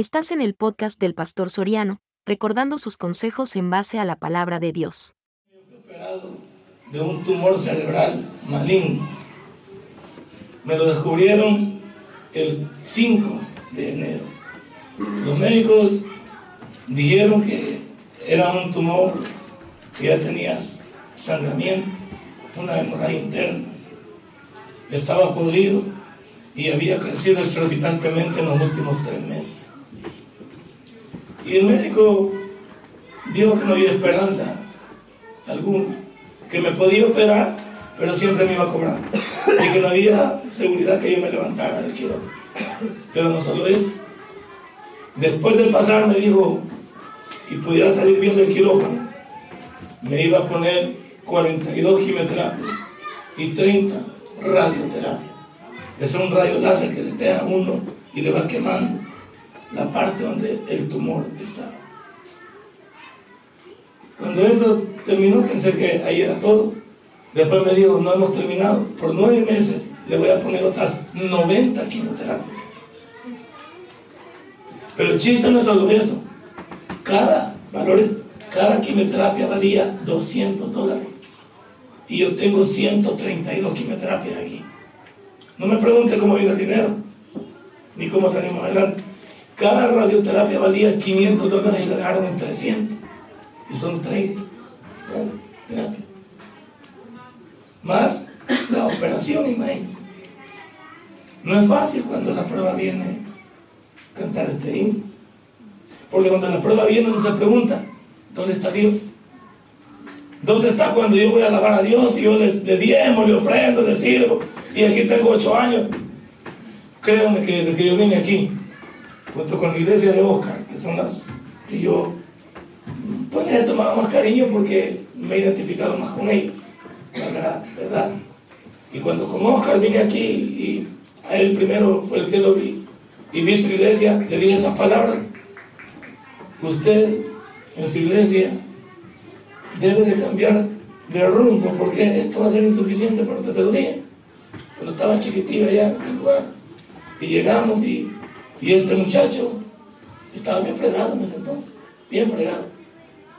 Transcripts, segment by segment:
Estás en el podcast del Pastor Soriano, recordando sus consejos en base a la palabra de Dios. Fui operado de un tumor cerebral maligno. Me lo descubrieron el 5 de enero. Los médicos dijeron que era un tumor que ya tenía sangramiento, una hemorragia interna. Estaba podrido y había crecido exorbitantemente en los últimos tres meses. Y el médico dijo que no había esperanza alguna, que me podía operar, pero siempre me iba a cobrar, y que no había seguridad que yo me levantara del quirófano. Pero no solo eso. Después de pasar me dijo, y pudiera salir bien del quirófano, me iba a poner 42 quimioterapias y 30 radioterapias. Es un rayo láser que le pega a uno y le va quemando la parte donde el tumor estaba. Cuando eso terminó pensé que ahí era todo. Después me dijo, no hemos terminado. Por nueve meses le voy a poner otras 90 quimioterapias. Pero el chiste no es solo eso. Cada, valores, cada quimioterapia valía 200 dólares. Y yo tengo 132 quimioterapias aquí. No me pregunte cómo vino el dinero, ni cómo salimos adelante. Cada radioterapia valía 500 dólares y la dejaron en 300. Y son 30 radioterapias. Más la operación, imagínense. No es fácil cuando la prueba viene cantar este himno. Porque cuando la prueba viene uno se pregunta, ¿dónde está Dios? ¿Dónde está cuando yo voy a alabar a Dios y yo le, le le ofrendo, le sirvo? Y aquí tengo ocho años. Créanme que desde que yo vine aquí, junto con la iglesia de Oscar, que son las que yo pues les he tomado más cariño porque me he identificado más con ellos, la verdad, ¿verdad? Y cuando con Oscar vine aquí y a él primero fue el que lo vi y vi su iglesia, le dije esas palabras. Usted en su iglesia debe de cambiar de rumbo porque esto va a ser insuficiente para usted, te lo dije. Cuando estaba chiquitilla allá en aquel lugar y llegamos y y este muchacho estaba bien fregado en ese entonces, bien fregado.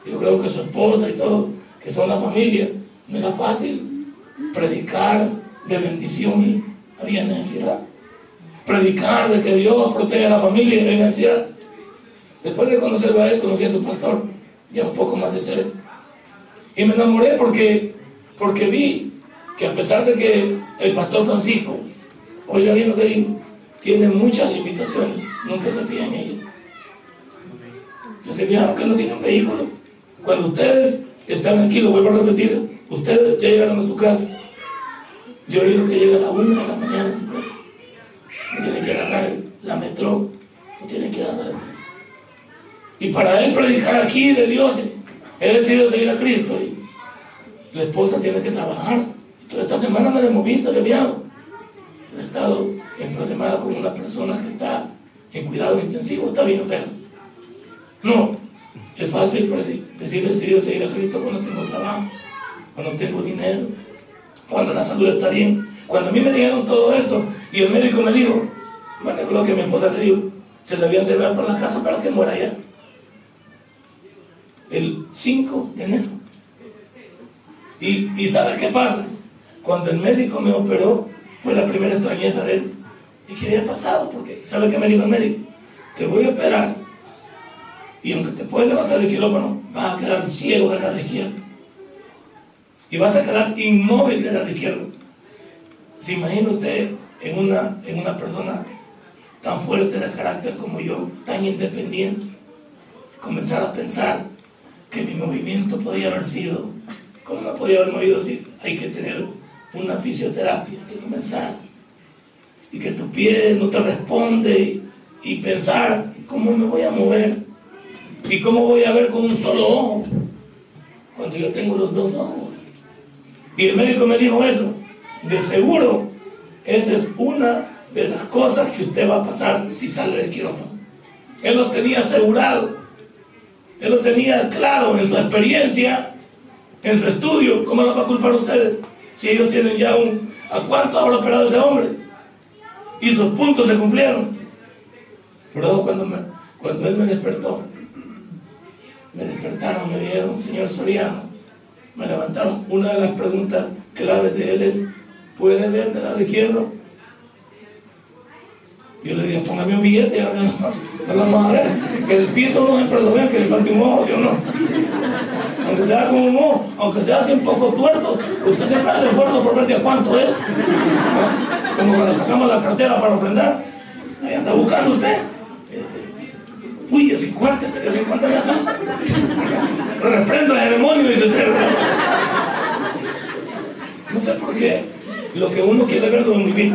Yo creo que su esposa y todo, que son la familia, no era fácil predicar de bendición y había necesidad. Predicar de que Dios protege a la familia y había necesidad. Después de conocerlo a él, conocí a su pastor, ya un poco más de cerca. Y me enamoré porque, porque vi que a pesar de que el pastor Francisco, oiga bien lo que digo, tiene muchas limitaciones, nunca se fija en ella. ¿No se fijaron que no tiene un vehículo? Cuando ustedes están aquí, lo vuelvo a repetir, ustedes ya llegaron a su casa. Yo he oído que llega a la una de la mañana a su casa. No tiene que agarrar la metro, no tiene que agarrar. Y para él predicar aquí de Dios, he decidido seguir a Cristo. Y la esposa tiene que trabajar. Toda esta semana me hemos visto, aliviado. Estado en problemada con una persona que está en cuidado intensivo, está bien enfermo. No, es fácil decir decidido seguir a Cristo cuando tengo trabajo, cuando tengo dinero, cuando la salud está bien. Cuando a mí me dijeron todo eso y el médico me dijo, bueno, creo que mi esposa le dijo, se le habían de ver por la casa para que muera ya. El 5 de enero. Y, y ¿sabes qué pasa? Cuando el médico me operó, fue la primera extrañeza de él. ¿Y qué había pasado? Porque, ¿sabe qué me dijo el médico? Te voy a operar y aunque te puedes levantar del quirófano, vas a quedar ciego del lado izquierdo. Y vas a quedar inmóvil del lado izquierdo. ¿Se imagina usted en una, en una persona tan fuerte de carácter como yo, tan independiente, comenzar a pensar que mi movimiento podía haber sido, ¿cómo no podía haber movido si hay que tener una fisioterapia, que comenzar? Y que tu pie no te responde y pensar, ¿cómo me voy a mover? ¿Y cómo voy a ver con un solo ojo? Cuando yo tengo los dos ojos. Y el médico me dijo eso. De seguro, esa es una de las cosas que usted va a pasar si sale del quirófano. Él lo tenía asegurado. Él lo tenía claro en su experiencia, en su estudio. ¿Cómo lo va a culpar ustedes? Si ellos tienen ya un... ¿A cuánto habrá operado ese hombre? Y sus puntos se cumplieron. Pero cuando me, Cuando él me despertó, me despertaron, me dieron, señor Soriano, me levantaron. Una de las preguntas claves de él es, ¿puede ver de lado izquierdo? Yo le dije, póngame un billete y ahora no. Que el pito no lo vea, que le falte un ojo, yo no. Aunque sea con un ojo, aunque sea así un poco tuerto, usted siempre hace esfuerzo por ver de cuánto es. ¿no? Como cuando sacamos la cartera para ofrendar. Ahí anda buscando usted. Uy, de 50, de 50 me asusta. Lo reprendo al demonio, dice. No sé por qué. Lo que uno quiere ver lo viví.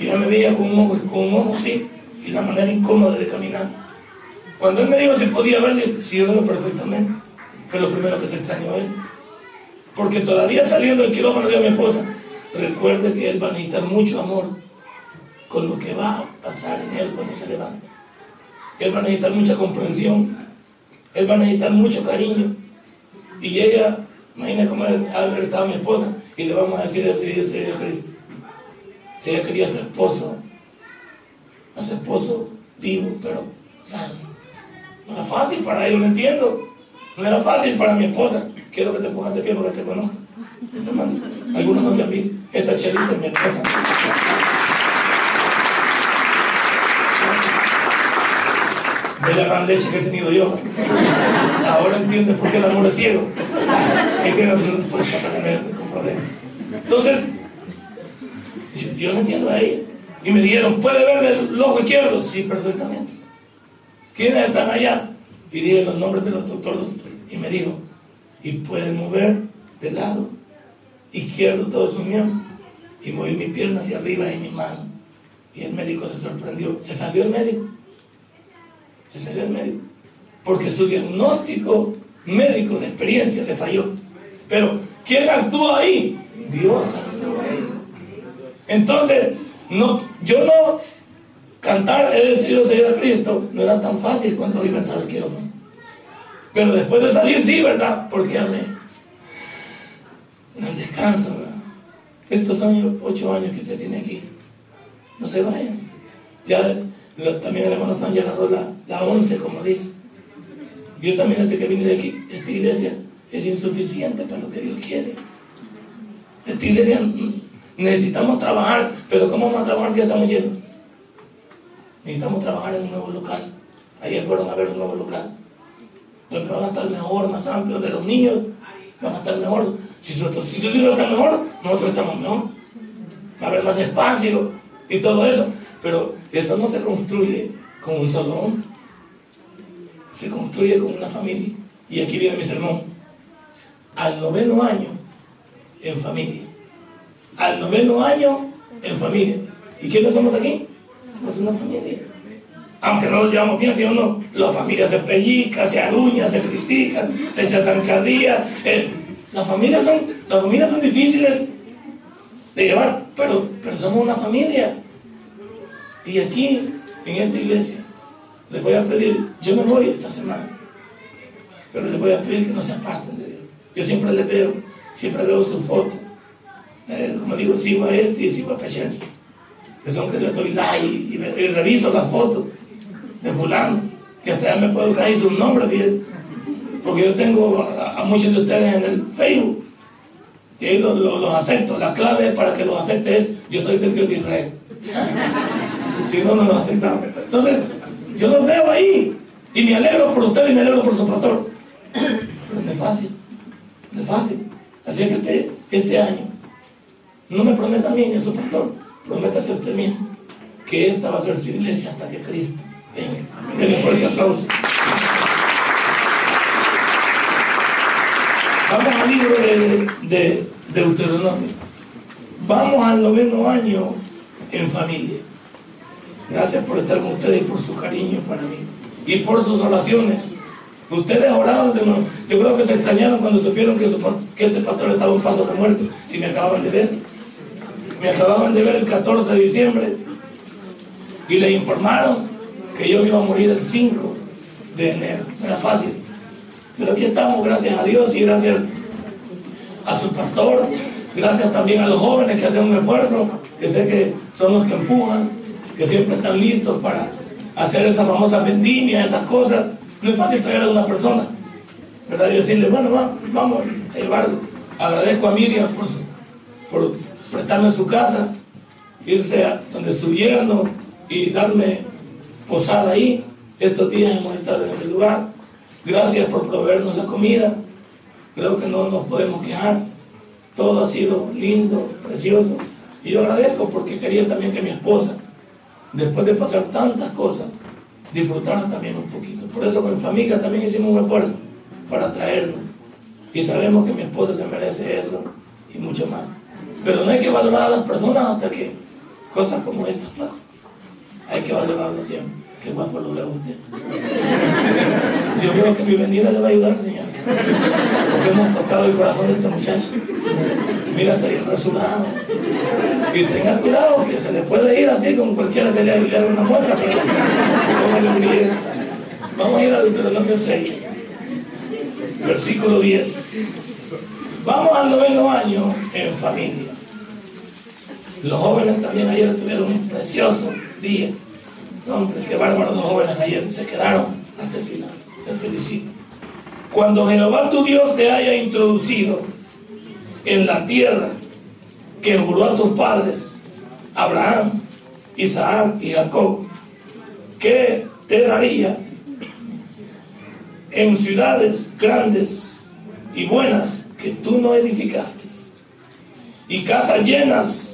Y yo me veía con un ojo, con un ojo así, y la manera incómoda de caminar. Cuando él me dijo si podía verle, sí, yo veo perfectamente. Fue lo primero que se extrañó él. Porque todavía saliendo del quirófano de mi esposa, recuerde que él va a necesitar mucho amor con lo que va a pasar en él cuando se levante. Él va a necesitar mucha comprensión, él va a necesitar mucho cariño. Y ella, imagina cómo haber estado mi esposa, y le vamos a decir ese día Cristo. Si ella quería a su esposo, a su esposo vivo, pero sano. No era fácil para ellos, lo entiendo. No era fácil para mi esposa. Quiero que te pongas de pie para que te conozca. Algunos no te han visto. Esta chelita es mi esposa. De la gran leche que he tenido yo. Ahora entiendes por qué el amor es ciego. Hay que respuesta para tener con problema. Entonces, yo, yo no entiendo ahí. Y me dijeron, ¿puede ver del ojo izquierdo? Sí, perfectamente. ¿Quiénes están allá? Y dije los nombres de los doctores. Y me dijo, ¿y puede mover del lado izquierdo todo su miembro? Y moví mi pierna hacia arriba y mi mano. Y el médico se sorprendió. Se salió el médico. Se salió el médico. Porque su diagnóstico médico de experiencia le falló. Pero, ¿quién actuó ahí? Dios actuó ahí. Entonces, no, yo no cantar, he decidido seguir a Cristo, no era tan fácil cuando iba a entrar al quirófano. Pero después de salir, sí, ¿verdad? Porque amé. No descanso, ¿verdad? Estos años, ocho años que usted tiene aquí, no se vayan. Ya también el hermano Fran ya agarró la, la once, como dice. Yo también desde que vine de aquí, esta iglesia es insuficiente para lo que Dios quiere. Esta iglesia mm, necesitamos trabajar, pero ¿cómo vamos a trabajar si ya estamos llenos? Necesitamos trabajar en un nuevo local. Ayer fueron a ver un nuevo local. Donde van a estar mejor, más amplio, donde los niños van a estar mejor. Si, nosotros, si están mejor, nosotros estamos mejor. Va a haber más espacio y todo eso. Pero eso no se construye con un solo hombre. Se construye con una familia. Y aquí viene mi sermón. Al noveno año, en familia. Al noveno año, en familia. ¿Y quiénes somos aquí? Somos una familia. Aunque no nos llevamos bien, si no, la familia se pellizca, se aruña, se critica, se echa zancadilla. Eh, las, familias son, las familias son difíciles de llevar, pero, pero somos una familia. Y aquí, en esta iglesia, les voy a pedir, yo me voy esta semana, pero les voy a pedir que no se aparten de Dios. Yo siempre les veo, siempre veo sus fotos. Eh, como digo, sigo a este y sigo a Paciencia. Que son que le doy like y, y, reviso las fotos de fulano. Que hasta ya me puedo caer sus nombres, fíjate. Porque yo tengo a, muchos de ustedes en el Facebook. Y ahí los, acepto. La clave para que los acepte es, yo soy del Dios de Israel. si no, no los aceptamos. Entonces, yo los veo ahí. Y me alegro por ustedes y me alegro por su pastor. Pero no es fácil. No es fácil. Así es que este, este año, no me prometa a mí ni a su pastor, prométase usted mismo que esta va a ser su iglesia hasta que Cristo venga. Denle fuerte aplauso. Vamos al libro de, de Deuteronomio. Vamos al noveno año en familia. Gracias por estar con ustedes y por su cariño para mí. Y por sus oraciones. Ustedes oraban de no- Yo creo que se extrañaron cuando supieron que, este pastor estaba un paso de muerte. Si me acababan de ver. Me acababan de ver el 14 de diciembre. Y le informaron que yo me iba a morir el 5 de enero. No era fácil. Pero aquí estamos, gracias a Dios y gracias a su pastor. Gracias también a los jóvenes que hacen un esfuerzo, que sé que son los que empujan, que siempre están listos para hacer esa famosa vendimia, esas cosas. No es fácil traer a una persona, ¿verdad? Y decirle, bueno, vamos a llevarlo. Agradezco a Miriam por, por prestarme su casa, irse a donde su yerno y darme posada ahí. Estos días hemos estado en ese lugar. Gracias por proveernos la comida. Creo que no nos podemos quejar. Todo ha sido lindo, precioso. Y yo agradezco porque quería también que mi esposa, después de pasar tantas cosas, disfrutara también un poquito. Por eso con mi familia también hicimos un esfuerzo para traernos. Y sabemos que mi esposa se merece eso y mucho más. Pero no hay que valorar a las personas hasta que cosas como estas pasen. Hay que valorarlas siempre. Qué guapo lo veo usted. Yo creo que mi venida le va a ayudar, Señor. Porque hemos tocado el corazón de este muchacho. Mira, está bien rasurado. Y tenga cuidado que se le puede ir así con cualquiera que le haga una muestra, pero póngale Vamos a ir a Deuteronomio 6, versículo 10. Vamos al noveno año en familia. Los jóvenes también ayer tuvieron un precioso día. Hombre, qué bárbaro los jóvenes ayer se quedaron hasta el final. Les felicito. Cuando Jehová tu Dios te haya introducido en la tierra que juró a tus padres, Abraham, Isaac y Jacob, que te daría en ciudades grandes y buenas que tú no edificaste, y casas llenas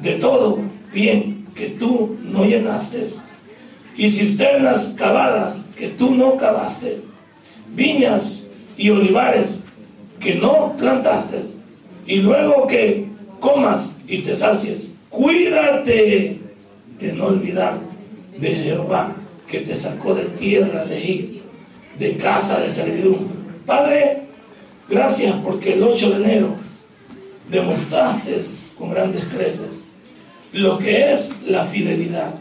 de todo bien que tú no llenaste, y cisternas cavadas que tú no cavaste, viñas y olivares que no plantaste, y luego que comas y te sacies, cuídate de no olvidar de Jehová que te sacó de tierra de Egipto, de casa de servidumbre. Padre, gracias porque el 8 de enero demostraste con grandes creces lo que es la fidelidad.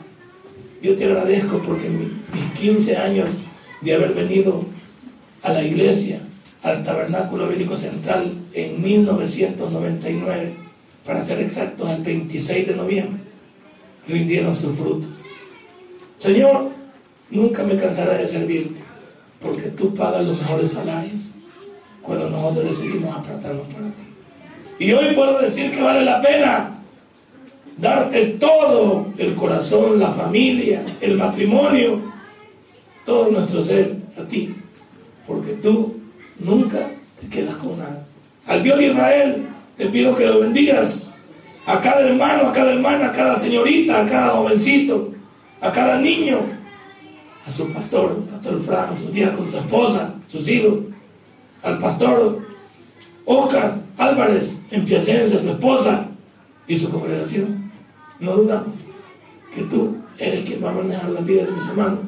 Yo te agradezco porque en mis 15 años de haber venido a la iglesia, al Tabernáculo Bíblico Central en 1999, para ser exactos, el 26 de noviembre, rindieron sus frutos. Señor, nunca me cansaré de servirte, porque tú pagas los mejores salarios cuando nosotros decidimos apartarnos para ti. Y hoy puedo decir que vale la pena darte todo el corazón, la familia, el matrimonio, todo nuestro ser a ti, porque tú nunca te quedas con nada. Al Dios de Israel te pido que lo bendigas a cada hermano, a cada hermana, a cada señorita, a cada jovencito, a cada niño, a su pastor, pastor Fran, su día con su esposa, sus hijos, al pastor Oscar Álvarez en Piacenza, su esposa y su congregación. No dudamos que tú eres quien va a manejar la vida de mis hermanos,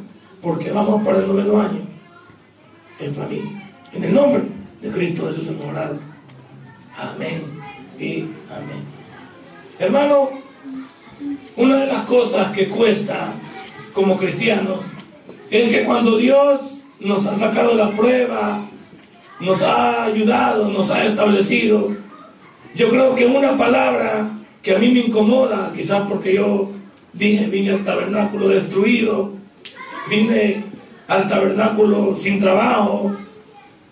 porque vamos para el noveno año en familia. En el nombre de Cristo Jesús hemos orado. Amén y amén. Hermano, una de las cosas que cuesta como cristianos es que cuando Dios nos ha sacado la prueba, nos ha ayudado, nos ha establecido, yo creo que una palabra que a mí me incomoda, quizás porque yo dije, vine al tabernáculo destruido, vine al tabernáculo sin trabajo,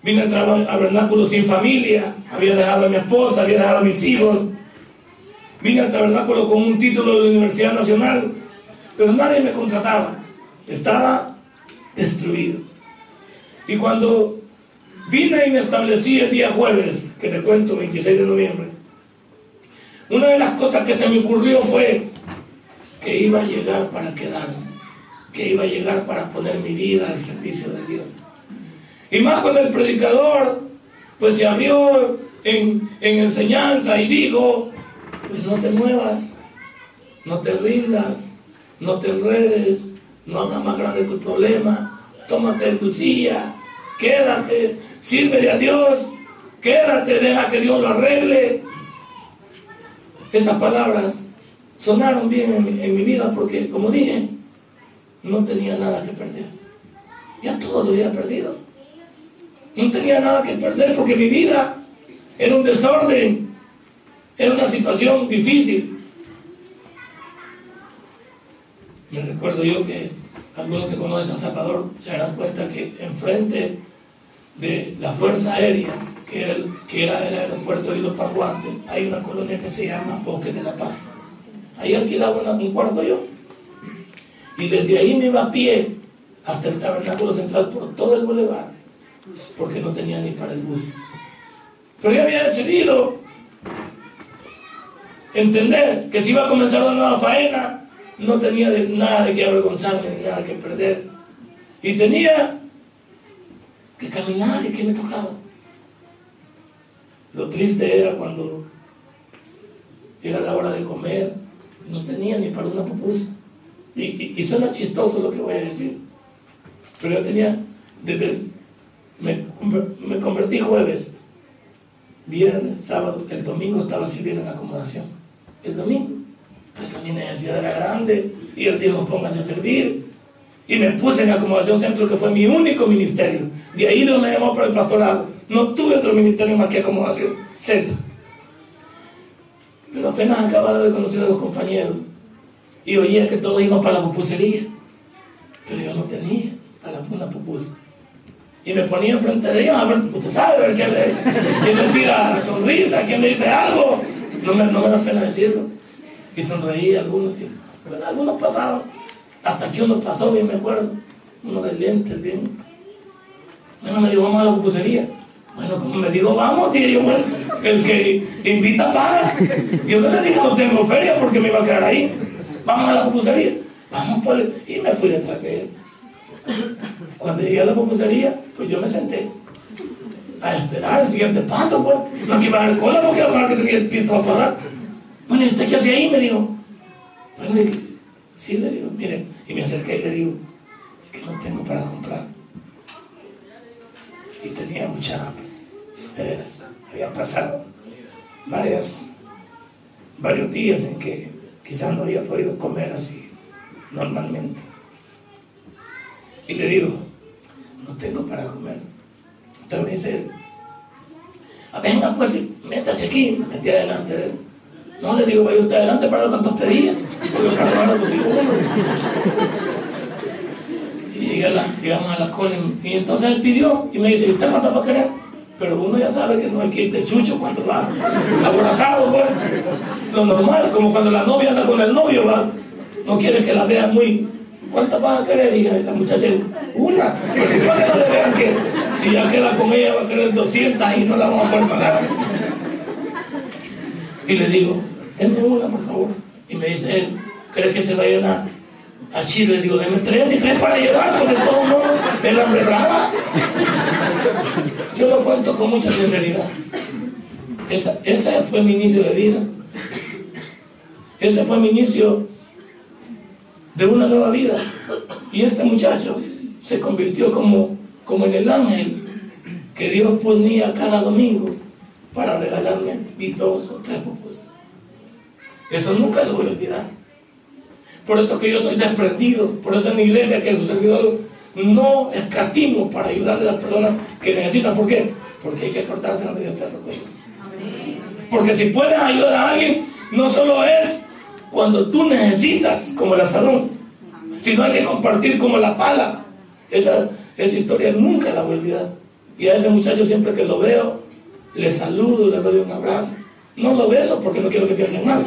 Vine al tabernáculo sin familia, había dejado a mi esposa, había dejado a mis hijos. Vine al tabernáculo con un título de la Universidad Nacional, pero nadie me contrataba. Estaba destruido. Y cuando vine y me establecí el día jueves, que te cuento, 26 de noviembre, una de las cosas que se me ocurrió fue que iba a llegar para quedarme, que iba a llegar para poner mi vida al servicio de Dios. Y más cuando el predicador pues se abrió en, enseñanza y dijo, pues no te muevas, no te rindas, no te enredes, no hagas más grande tu problema, tómate de tu silla, quédate, sírvele a Dios, quédate, deja que Dios lo arregle. Esas palabras sonaron bien en mi, vida porque, como dije, no tenía nada que perder. Ya todo lo había perdido. No tenía nada que perder porque mi vida era un desorden, era una situación difícil. Me recuerdo yo que algunos que conocen San Salvador se darán cuenta que enfrente de la Fuerza Aérea, que era el, que era el aeropuerto de los Panguantes, hay una colonia que se llama Bosque de la Paz. Ahí alquilaba un cuarto yo. Y desde ahí me iba a pie hasta el tabernáculo central por todo el bulevar, porque no tenía ni para el bus. Pero yo había decidido entender que si iba a comenzar una nueva faena, no tenía nada de que avergonzarme ni nada que perder. Y tenía que caminar y que me tocaba. Lo triste era cuando era la hora de comer, no tenía ni para una pupusa. Y, y, suena chistoso lo que voy a decir. Pero yo tenía, me, convertí jueves, viernes, sábado, el domingo estaba sirviendo en acomodación. El domingo. Pues la mi necesidad era grande y él dijo, pónganse a servir. Y me puse en acomodación centro, que fue mi único ministerio. De ahí Dios me llamó para el pastorado. No tuve otro ministerio más que acomodación centro. Pero apenas acababa de conocer a los compañeros y oía que todos iban para la pupusería. Pero yo no tenía para una pupusa. Y me ponía enfrente de ellos a ver, usted sabe, ver quién le, tira sonrisa, quién le dice algo. No me, da pena decirlo. Y sonreía algunos. Bueno, algunos pasaron. Hasta que uno pasó, bien me acuerdo. Uno de lentes, bien. Bueno, me dijo, vamos a la pupusería. Bueno, como me dijo, vamos, dije yo, bueno, el que invita paga. Yo no le dije, no tengo feria porque me iba a quedar ahí. Vamos a la pupusería. Vamos, pues. Y me fui detrás de él. Cuando llegué a la pupusería, pues yo me senté a esperar el siguiente paso, pues. No que iba a cola porque aparte que tenía el pie para pagar. Bueno, ¿y usted qué hace ahí? Me dijo. Bueno, sí, le digo, miren, y me acerqué y le digo, es que no tengo para comprar. Y tenía mucha hambre, de veras. Habían pasado varias, varios días en que quizás no había podido comer así normalmente. Y le digo, no tengo para comer. Entonces me dice, venga pues, métase aquí, me metí adelante de él. No, le digo, vaya usted adelante para lo que dos pedía, porque no era posible uno. Y a llegamos a la cola y, entonces él pidió y me dice, ¿usted mata para querer? Pero uno ya sabe que no hay que ir de chucho cuando va abrazado, pues. Lo normal, como cuando la novia anda con el novio, va. No quiere que la vea muy ¿Cuántas van a querer? Y la muchacha dice, una. Pero si para que no le vean que si ya queda con ella va a querer 200 y no la vamos a poder pagar. Y le digo, denme una, por favor. Y me dice él, ¿crees que se va a llenar? A Chile le digo, denme tres y tres para llevar, porque de todos modos el hambre brava. Yo lo cuento con mucha sinceridad. Esa, ese fue mi inicio de vida. Ese fue mi inicio de una nueva vida. Y este muchacho se convirtió como, como en el ángel que Dios ponía cada domingo para regalarme mis dos o tres propuestas. Eso nunca lo voy a olvidar. Por eso que yo soy desprendido, por eso en la iglesia que su servidor no escatimo para ayudarle a las personas que necesitan. ¿Por qué? Porque hay que cortarse donde Dios está recogido. Porque si puedes ayudar a alguien, no solo es cuando tú necesitas como el asadón, sino hay que compartir como la pala. Esa, esa historia nunca la voy a olvidar. Y a ese muchacho siempre que lo veo, le saludo, le doy un abrazo. No lo beso porque no quiero que piensen mal.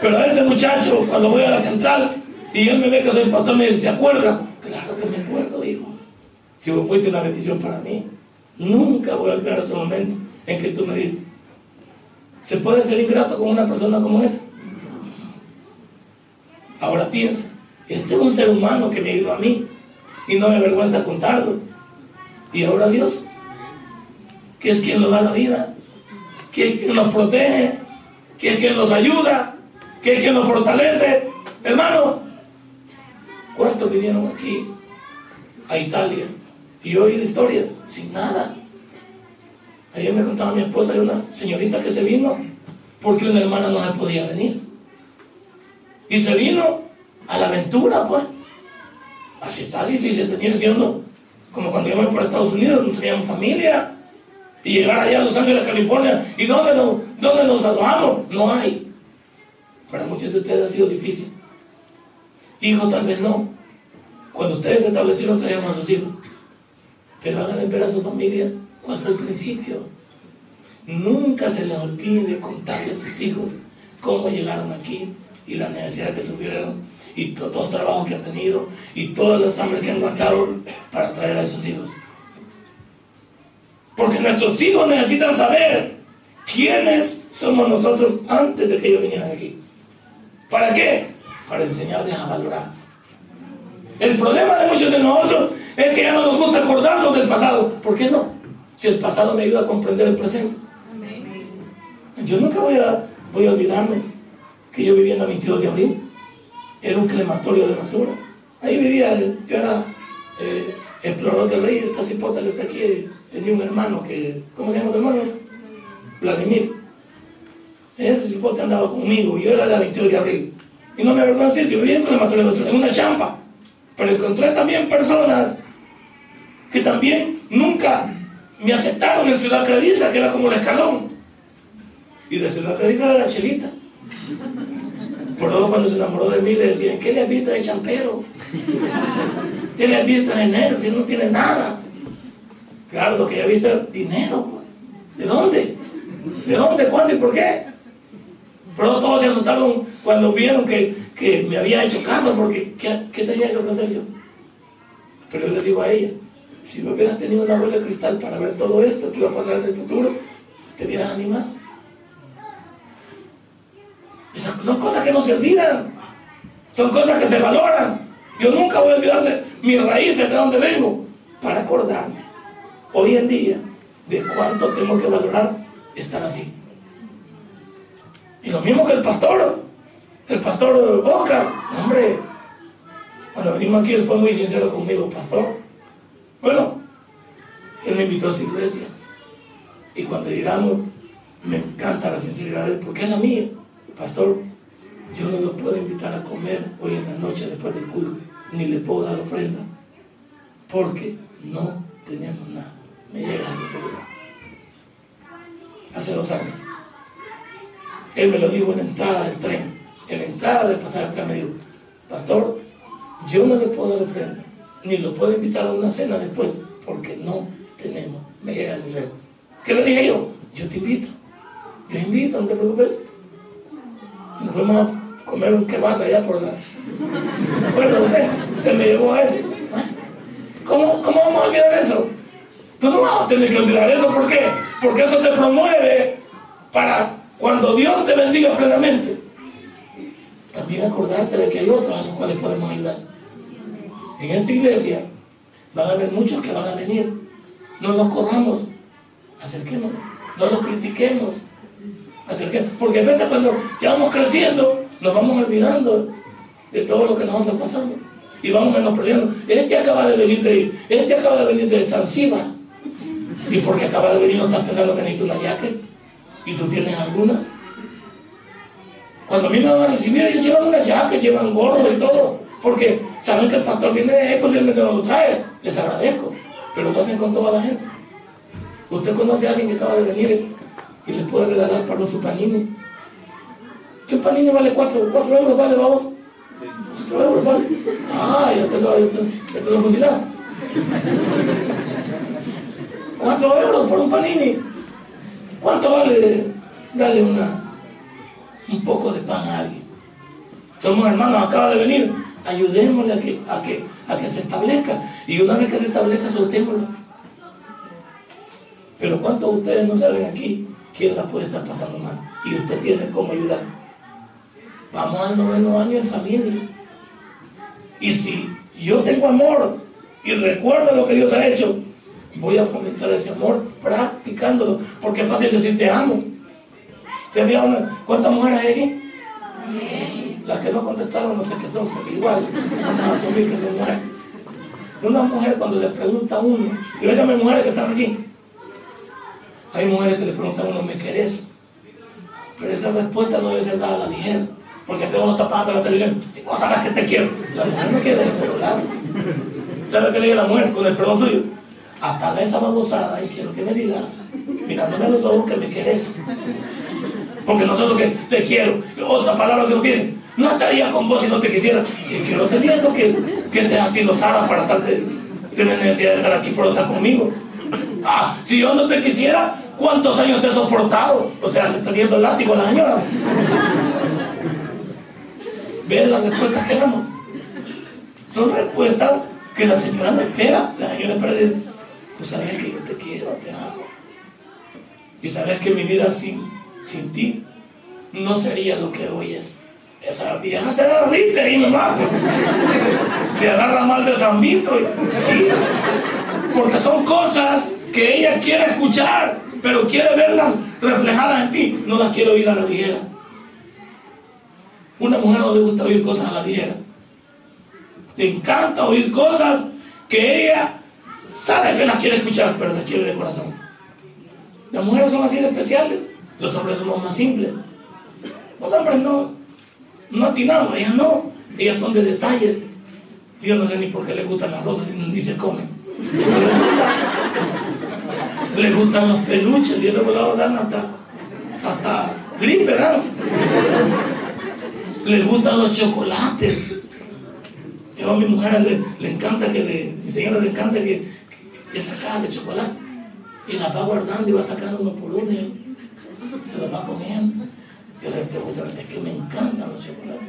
Pero a ese muchacho, cuando voy a la central y él me ve que soy pastor, me dice, ¿se acuerda? Claro que me acuerdo, hijo. Si vos fuiste una bendición para mí, nunca voy a olvidar ese momento en que tú me diste. ¿Se puede ser ingrato con una persona como esa? Ahora piensa, este es un ser humano que me ayudó a mí y no me avergüenza contarlo. Y ahora Dios, que es quien nos da la vida, que es quien nos protege, que es quien nos ayuda, que es quien nos fortalece. Hermano, ¿cuántos vinieron aquí a Italia y hoy de historias sin nada? Ayer me contaba mi esposa de una señorita que se vino porque una hermana no se podía venir. Y se vino a la aventura, pues. Así está difícil venir siendo como cuando íbamos por Estados Unidos, no teníamos familia. Y llegar allá a Los Ángeles, California, ¿y dónde nos, dónde nos alojamos? No hay. Para muchos de ustedes ha sido difícil. Hijo, tal vez no. Cuando ustedes establecieron, trajeron a sus hijos. Pero háganle ver a su familia cuál fue el principio. Nunca se les olvide contarle a sus hijos cómo llegaron aquí y la necesidad que sufrieron y todos los trabajos que han tenido y todos los hambres que han aguantado para traer a esos hijos. Porque nuestros hijos necesitan saber quiénes somos nosotros antes de que ellos vinieran aquí. ¿Para qué? Para enseñarles a valorar. El problema de muchos de nosotros es que ya no nos gusta acordarnos del pasado. ¿Por qué no? Si el pasado me ayuda a comprender el presente. Yo nunca voy a, voy a olvidarme que yo vivía en la 22 de abril. Era un crematorio de basura. Ahí vivía, yo era eh, explorador del rey. Esta cipota que está aquí tenía un hermano que, ¿cómo se llama tu hermano? Vladimir. Ese cipote andaba conmigo. Yo era de la 22 de abril. Y no me avergüenzo decir, yo vivía en un crematorio de basura, en una champa. Pero encontré también personas que también nunca me aceptaron en Ciudad Crediza, que era como el escalón. Y de Ciudad Crediza era la chelita. Por todo cuando se enamoró de mí le decían, ¿qué le has visto de champero? ¿Qué le has visto de negro si no tiene nada? Claro, lo que he visto es dinero. Pues. ¿De dónde? ¿De dónde? ¿Cuándo y por qué? Pero todos se asustaron cuando vieron que, que me había hecho caso porque ¿qué, ¿qué, tenía que ofrecer yo? Pero yo le digo a ella, si me hubieras tenido una bola de cristal para ver todo esto que iba a pasar en el futuro, te hubieras animado. Esas son cosas que no se olvidan, son cosas que se valoran. Yo nunca voy a olvidar de mis raíces, de donde vengo, para acordarme hoy en día de cuánto tengo que valorar estar así. Y lo mismo que el pastor, el pastor Oscar, hombre, cuando venimos aquí él fue muy sincero conmigo, pastor. Bueno, él me invitó a su iglesia. Y cuando llegamos, me encanta la sinceridad de él, porque es la mía. Pastor, yo no lo puedo invitar a comer hoy en la noche después del culto, ni le puedo dar ofrenda, porque no tenemos nada. Me llega la sinceridad. Hace dos años. Él me lo dijo en la entrada del tren, en la entrada de pasar el tren me dijo, pastor, yo no le puedo dar ofrenda, ni lo puedo invitar a una cena después, porque no tenemos. Me llega la sinceridad. ¿Qué le dije yo? Yo te invito. Yo invito, no te preocupes. Nos fuimos a comer un kebab allá por la... ¿Me acuerda usted? Usted me llevó a eso. ¿Ah? ¿Cómo, ¿Cómo vamos a olvidar eso? Tú no vas a tener que olvidar eso. ¿Por qué? Porque eso te promueve para cuando Dios te bendiga plenamente. También acordarte de que hay otros a los cuales podemos ayudar. En esta iglesia van a haber muchos que van a venir. No los corramos. Acerquémonos. No los critiquemos. Acerquémonos. Porque a veces cuando ya vamos creciendo, nos vamos olvidando de todo lo que nosotros pasamos. Y vamos menospreciando. Este acaba de venir de, este acaba de venir de Zanzíbar. Y porque acaba de venir no estás pensando que necesita una jacket. Y tú tienes algunas. Cuando a mí me van a recibir, ellos llevan una jacket, llevan gorro y todo. Porque saben que el pastor viene de ahí, no lo trae. Les agradezco. Pero lo hacen con toda la gente. Usted conoce a alguien que acaba de venir y le puede regalar para su panini. ¿Qué panini vale 4 euros? ¿Vale, vamos? 4 euros, ¿vale? Ah, ya te lo, ya te, ya te lo fusilaste. 4 euros por un panini. ¿Cuánto vale darle una, un poco de pan a alguien? Somos hermanos, acaba de venir. Ayudémosle a que, a que, a que se establezca. Y una vez que se establezca, soltémoslo. Pero ¿cuántos de ustedes no saben aquí quién la puede estar pasando mal? Y usted tiene cómo ayudar. Vamos al noveno año en familia. Y si yo tengo amor y recuerdo lo que Dios ha hecho, voy a fomentar ese amor practicándolo. Porque es fácil decir te amo. ¿Cuántas mujeres hay aquí? Las que no contestaron no sé qué son, pero igual vamos a asumir que son mujeres. Una mujer cuando le pregunta a uno, y óigame mujeres que están aquí, hay mujeres que le preguntan a uno, ¿me querés? Pero esa respuesta no debe ser dada a la ligera. Porque luego uno está pagando la televisión. Si vos sabes que te quiero. La mujer no quiere eso, ¿verdad? ¿Sabe qué le dice la mujer con el perdón suyo? Apaga esa babosada y quiero que me digas, mirándome los ojos, que me querés. Porque nosotros que te quiero, otra palabra que no tiene. No estaría con vos si no te quisiera. Si quiero te miento que que te ha sido Sara para estar de, tener necesidad de estar aquí por estar conmigo. Ah, si yo no te quisiera, ¿cuántos años te he soportado? O sea, le estoy viendo el látigo a la señora. ¿Ves las respuestas que damos? Son respuestas que la señora me espera. La señora espera pues sabes que yo te quiero, te amo. Y sabes que mi vida sin, sin ti no sería lo que hoy es. Esa vieja se derrite ahí nomás. Le agarra mal de San Vito. ¿sí? Porque son cosas que ella quiere escuchar, pero quiere verlas reflejadas en ti. No las quiere oír a la vieja. Una mujer no le gusta oír cosas a la vieja. Le encanta oír cosas que ella sabe que las quiere escuchar, pero las quiere de corazón. Las mujeres son así de especiales, los hombres somos más simples. Los hombres no, no atinamos, ellas no, ellas son de detalles. Yo no sé ni por qué les gustan las rosas ni se comen. Les gustan los peluches, y de volado dan hasta, hasta gripe, dan. Les gustan los chocolates. Yo a mi mujer le, le encanta que le, mi señora le encanta que, esa caja de chocolate. Y la va guardando y va sacando uno por uno. Y se los va comiendo. Yo le digo, es que me encantan los chocolates.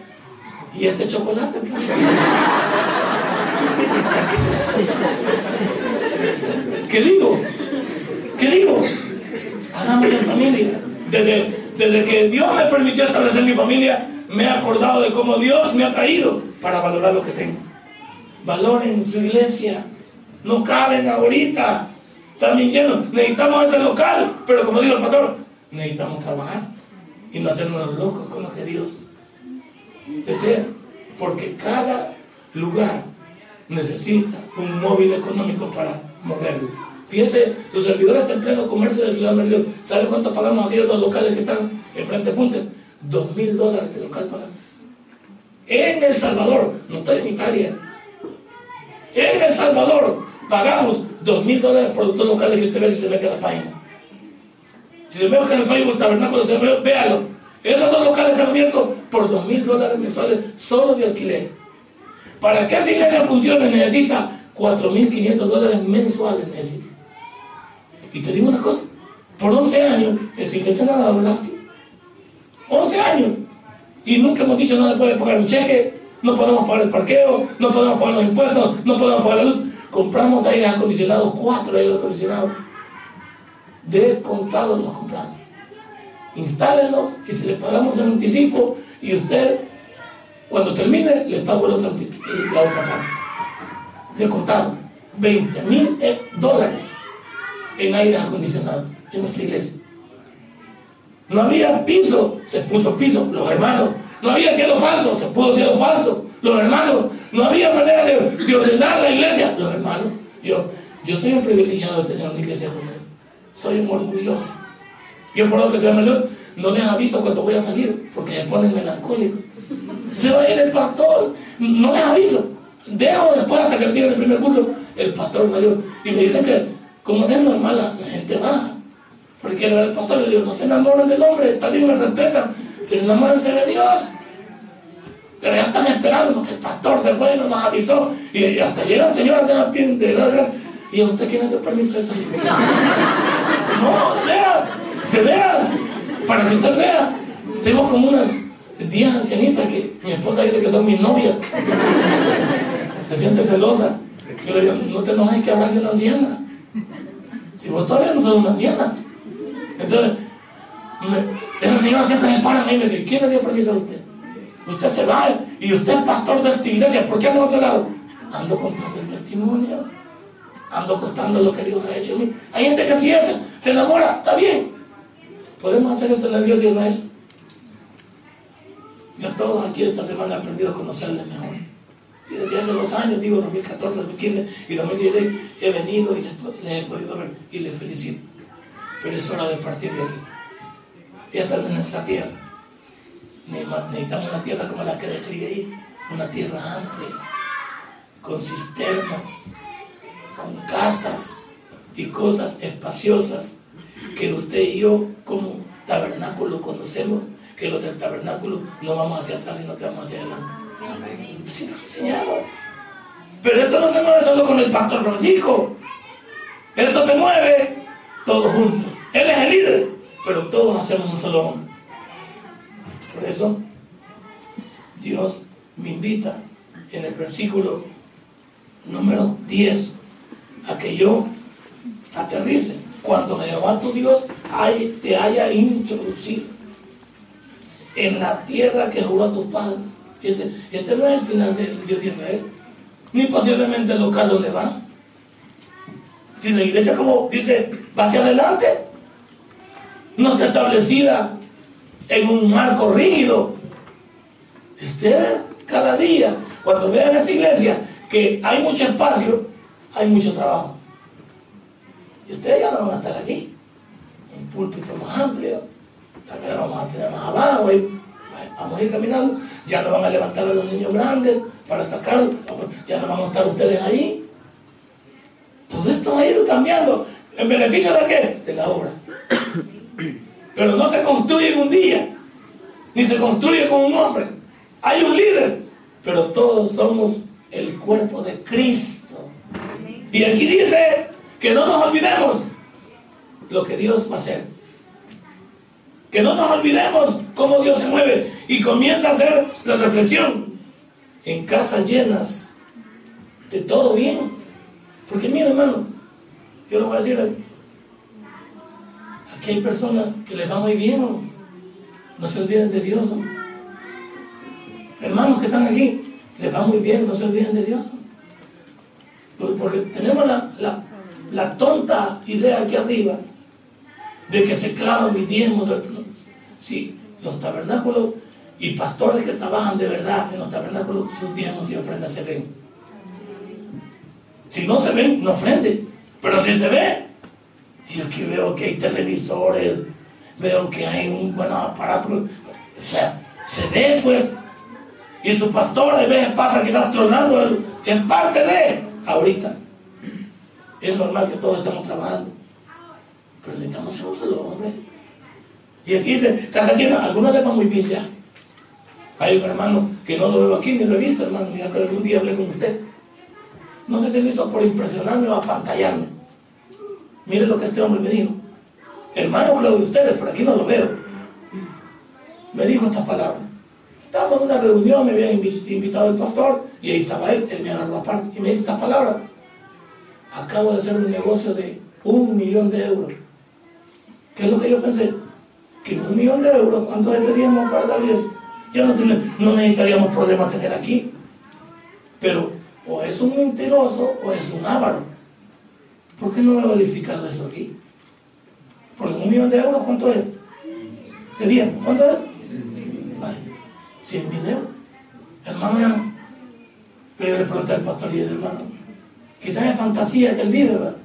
Y este chocolate, pues. ¿Qué digo? ¿Qué digo? Hagamos de familia. Desde, desde que Dios me permitió establecer mi familia, me he acordado de cómo Dios me ha traído para valorar lo que tengo. Valoren su iglesia. No caben ahorita. También llenos. Necesitamos ese local. Pero como dijo el pastor, necesitamos trabajar y no hacernos locos con lo que Dios desea. Porque cada lugar necesita un móvil económico para moverlo. Fíjese, su servidor está en pleno comercio de Ciudad Merlión. ¿Sabe cuánto pagamos aquellos dos locales que están enfrente de Funte? Dos mil dólares de local pagamos. En El Salvador, no estoy en Italia. En El Salvador pagamos dos mil dólares por dos locales que usted ve si se mete a la página. Si se mete en el Facebook Tabernáculo de Merlión, véalo. Esos dos locales están abiertos por dos mil dólares mensuales solo de alquiler. Para que esa iglesia funcione necesita 4.500 dólares mensuales. Y te digo una cosa, por 11 años esa iglesia no dado lástima. 11 años. Y nunca hemos dicho no le puede pagar un cheque, no podemos pagar el parqueo, no podemos pagar los impuestos, no podemos pagar la luz. Compramos aires acondicionados, cuatro aires acondicionados. De contados los compramos. Instálenlos y si le pagamos el anticipo y usted cuando termine, le pago la otra, la otra parte. De contado, 20 mil dólares en aire acondicionado en nuestra iglesia. No había piso, se puso piso, los hermanos. No había cielo falso, se puso cielo falso, los hermanos. No había manera de, de ordenar la iglesia, los hermanos. Yo, yo soy un privilegiado de tener una iglesia como esta. Soy un orgulloso. Yo por lo que se llama no les aviso cuando voy a salir, porque me ponen melancólico. Se va a ir el pastor, no les aviso. Dejo después hasta que el día del primer culto, el pastor salió. Y me dicen que, como es normal, la, gente baja. Porque al pastor, le digo, no se enamoren del hombre, bien, me respetan, pero enamórense de Dios. Pero ya están esperando que el pastor se fue y no nos avisó. Y hasta llega el Señor a pie de edad. ¿Y a usted quién le dio permiso de salir? No, de veras, de veras. Para que usted vea, tenemos como unas 10 ancianitas que mi esposa dice que son mis novias. Se siente celosa. Yo le digo, no te enojes que abrace una anciana. Si vos todavía no sos una anciana. Entonces, me, esa señora siempre me para a mí y me dice, ¿quién le dio permiso a usted? Usted se va y usted es pastor de esta iglesia, ¿por qué anda a otro lado? Ando contando el testimonio. Ando costando lo que Dios ha hecho en mí. Hay gente que así es, se enamora, está bien. Podemos hacer esto en el Dios de Israel. Yo todos aquí esta semana he aprendido a conocerle mejor. Y desde hace dos años, digo 2014, 2015 y 2016, he venido y le, he podido ver y le felicito. Pero es hora de partir de aquí. Ya están en nuestra tierra. Necesitamos una tierra como la que describí ahí, una tierra amplia, con cisternas, con casas y cosas espaciosas que usted y yo como tabernáculo conocemos que los del tabernáculo no vamos hacia atrás, sino que vamos hacia adelante. Así nos han enseñado. Pero esto no se mueve solo con el pastor Francisco. Esto se mueve todos juntos. Él es el líder, pero todos hacemos un solo hombre. Por eso, Dios me invita en el versículo número 10 a que yo aterrice cuando Jehová tu Dios te haya introducido en la tierra que juró a tu padre. Este, este, no es el final del Dios de Israel, ni posiblemente el local donde van. Si la iglesia, como dice, va hacia adelante, no está establecida en un marco rígido. Ustedes cada día, cuando vean esa iglesia, que hay mucho espacio, hay mucho trabajo. Y ustedes ya no van a estar aquí. Un púlpito más amplio, también lo vamos a tener más abajo. vamos a ir caminando. Ya no van a levantar a los niños grandes para sacarlos. Ya no van a estar ustedes ahí. Todo esto va a ir cambiando. ¿En beneficio de qué? De la obra. Pero no se construye en un día. Ni se construye con un hombre. Hay un líder. Pero todos somos el cuerpo de Cristo. Y aquí dice que no nos olvidemos lo que Dios va a hacer. Que no nos olvidemos cómo Dios se mueve y comienza a hacer la reflexión en casas llenas de todo bien. Porque mira hermano, yo le voy a decir, aquí hay personas que les va muy bien, no se olviden de Dios. Hermanos que están aquí, les va muy bien, no se olviden de Dios. Porque tenemos la, la tonta idea aquí arriba de que se clavan mis diezmos. Sí, los tabernáculos y pastores que trabajan de verdad en los tabernáculos, sus diezmos y ofrendas se ven. Si no se ven, no ofrende. Pero si se ve, si aquí veo que hay televisores, veo que hay un buen aparato, o sea, se ve pues, y su pastor de vez pasa quizás tronando en parte de ahorita. Es normal que todos estemos trabajando. Pero necesitamos ser un solo hombre. Y aquí dice, casa llena, algunos le van muy bien ya. Hay un hermano que no lo veo aquí, ni lo he visto, hermano, ni algún día hablé con usted. No sé si lo hizo por impresionarme o apantallarme. Mire lo que este hombre me dijo. Hermano, hablo de ustedes, pero aquí no lo veo. Me dijo estas palabras. Estábamos en una reunión, me había invitado el pastor y ahí estaba él, él me agarró aparte y me dice estas palabras acabo de hacer un negocio de un millón de euros. ¿Qué es lo que yo pensé? Que un millón de euros, ¿cuánto teníamos para darles? Ya no, no necesitaríamos problemas tener aquí. Pero o es un mentiroso o es un avaro. ¿Por qué no he verificado eso aquí? Porque un millón de euros, ¿cuánto es? De bien, ¿cuánto es? Vale, 100 mil euros. Hermano, pero yo le pregunté al pastor y el hermano, Quizás es fantasía que él vive, ¿verdad?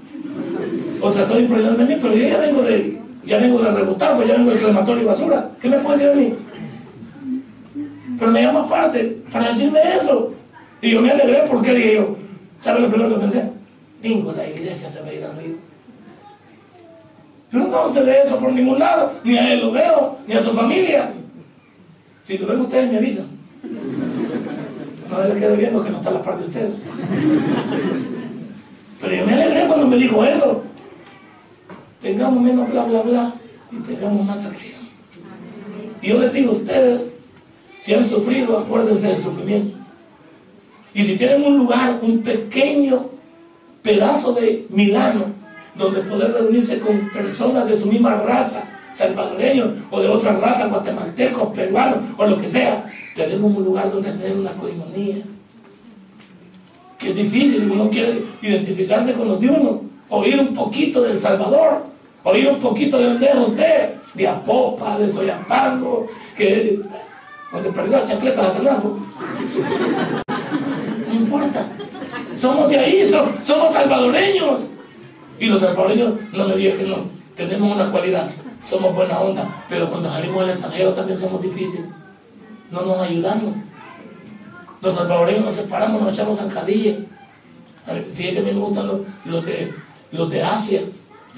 O trató de impregnarme a mí, pero yo ya vengo de, ya vengo de rebotar, pues ya vengo del crematorio y basura. ¿Qué me puede decir de mí? Pero me llama aparte para decirme eso. Y yo me alegré porque dije yo, ¿sabe lo primero que pensé? Bingo, la iglesia se va a ir arriba. Pero no se ve eso por ningún lado, ni a él lo veo, ni a su familia. Si lo ven ustedes me avisan. No le quede viendo que no está la parte de ustedes. Pero yo me alegré cuando me dijo eso. Tengamos menos bla, bla, bla y tengamos más acción. Y yo les digo a ustedes, si han sufrido, acuérdense del sufrimiento. Y si tienen un lugar, un pequeño pedazo de Milano, donde poder reunirse con personas de su misma raza, salvadoreños o de otras razas, guatemaltecos, peruanos o lo que sea, tenemos un lugar donde tener una coinonía que es difícil uno quiere identificarse con los de uno, oír un poquito del Salvador, oír un poquito de donde es usted, de Apopa, de Soyapango, que donde perdió la chancleta de Atenango. No importa. Somos de ahí, somos, salvadoreños. Y los salvadoreños, no me digan que no, tenemos una cualidad, somos buena onda, pero cuando salimos al extranjero también somos difíciles. No nos ayudamos. Los salvadoreños nos separamos, nos echamos zancadillas. Fíjate que a mí me gustan los, de, los de Asia.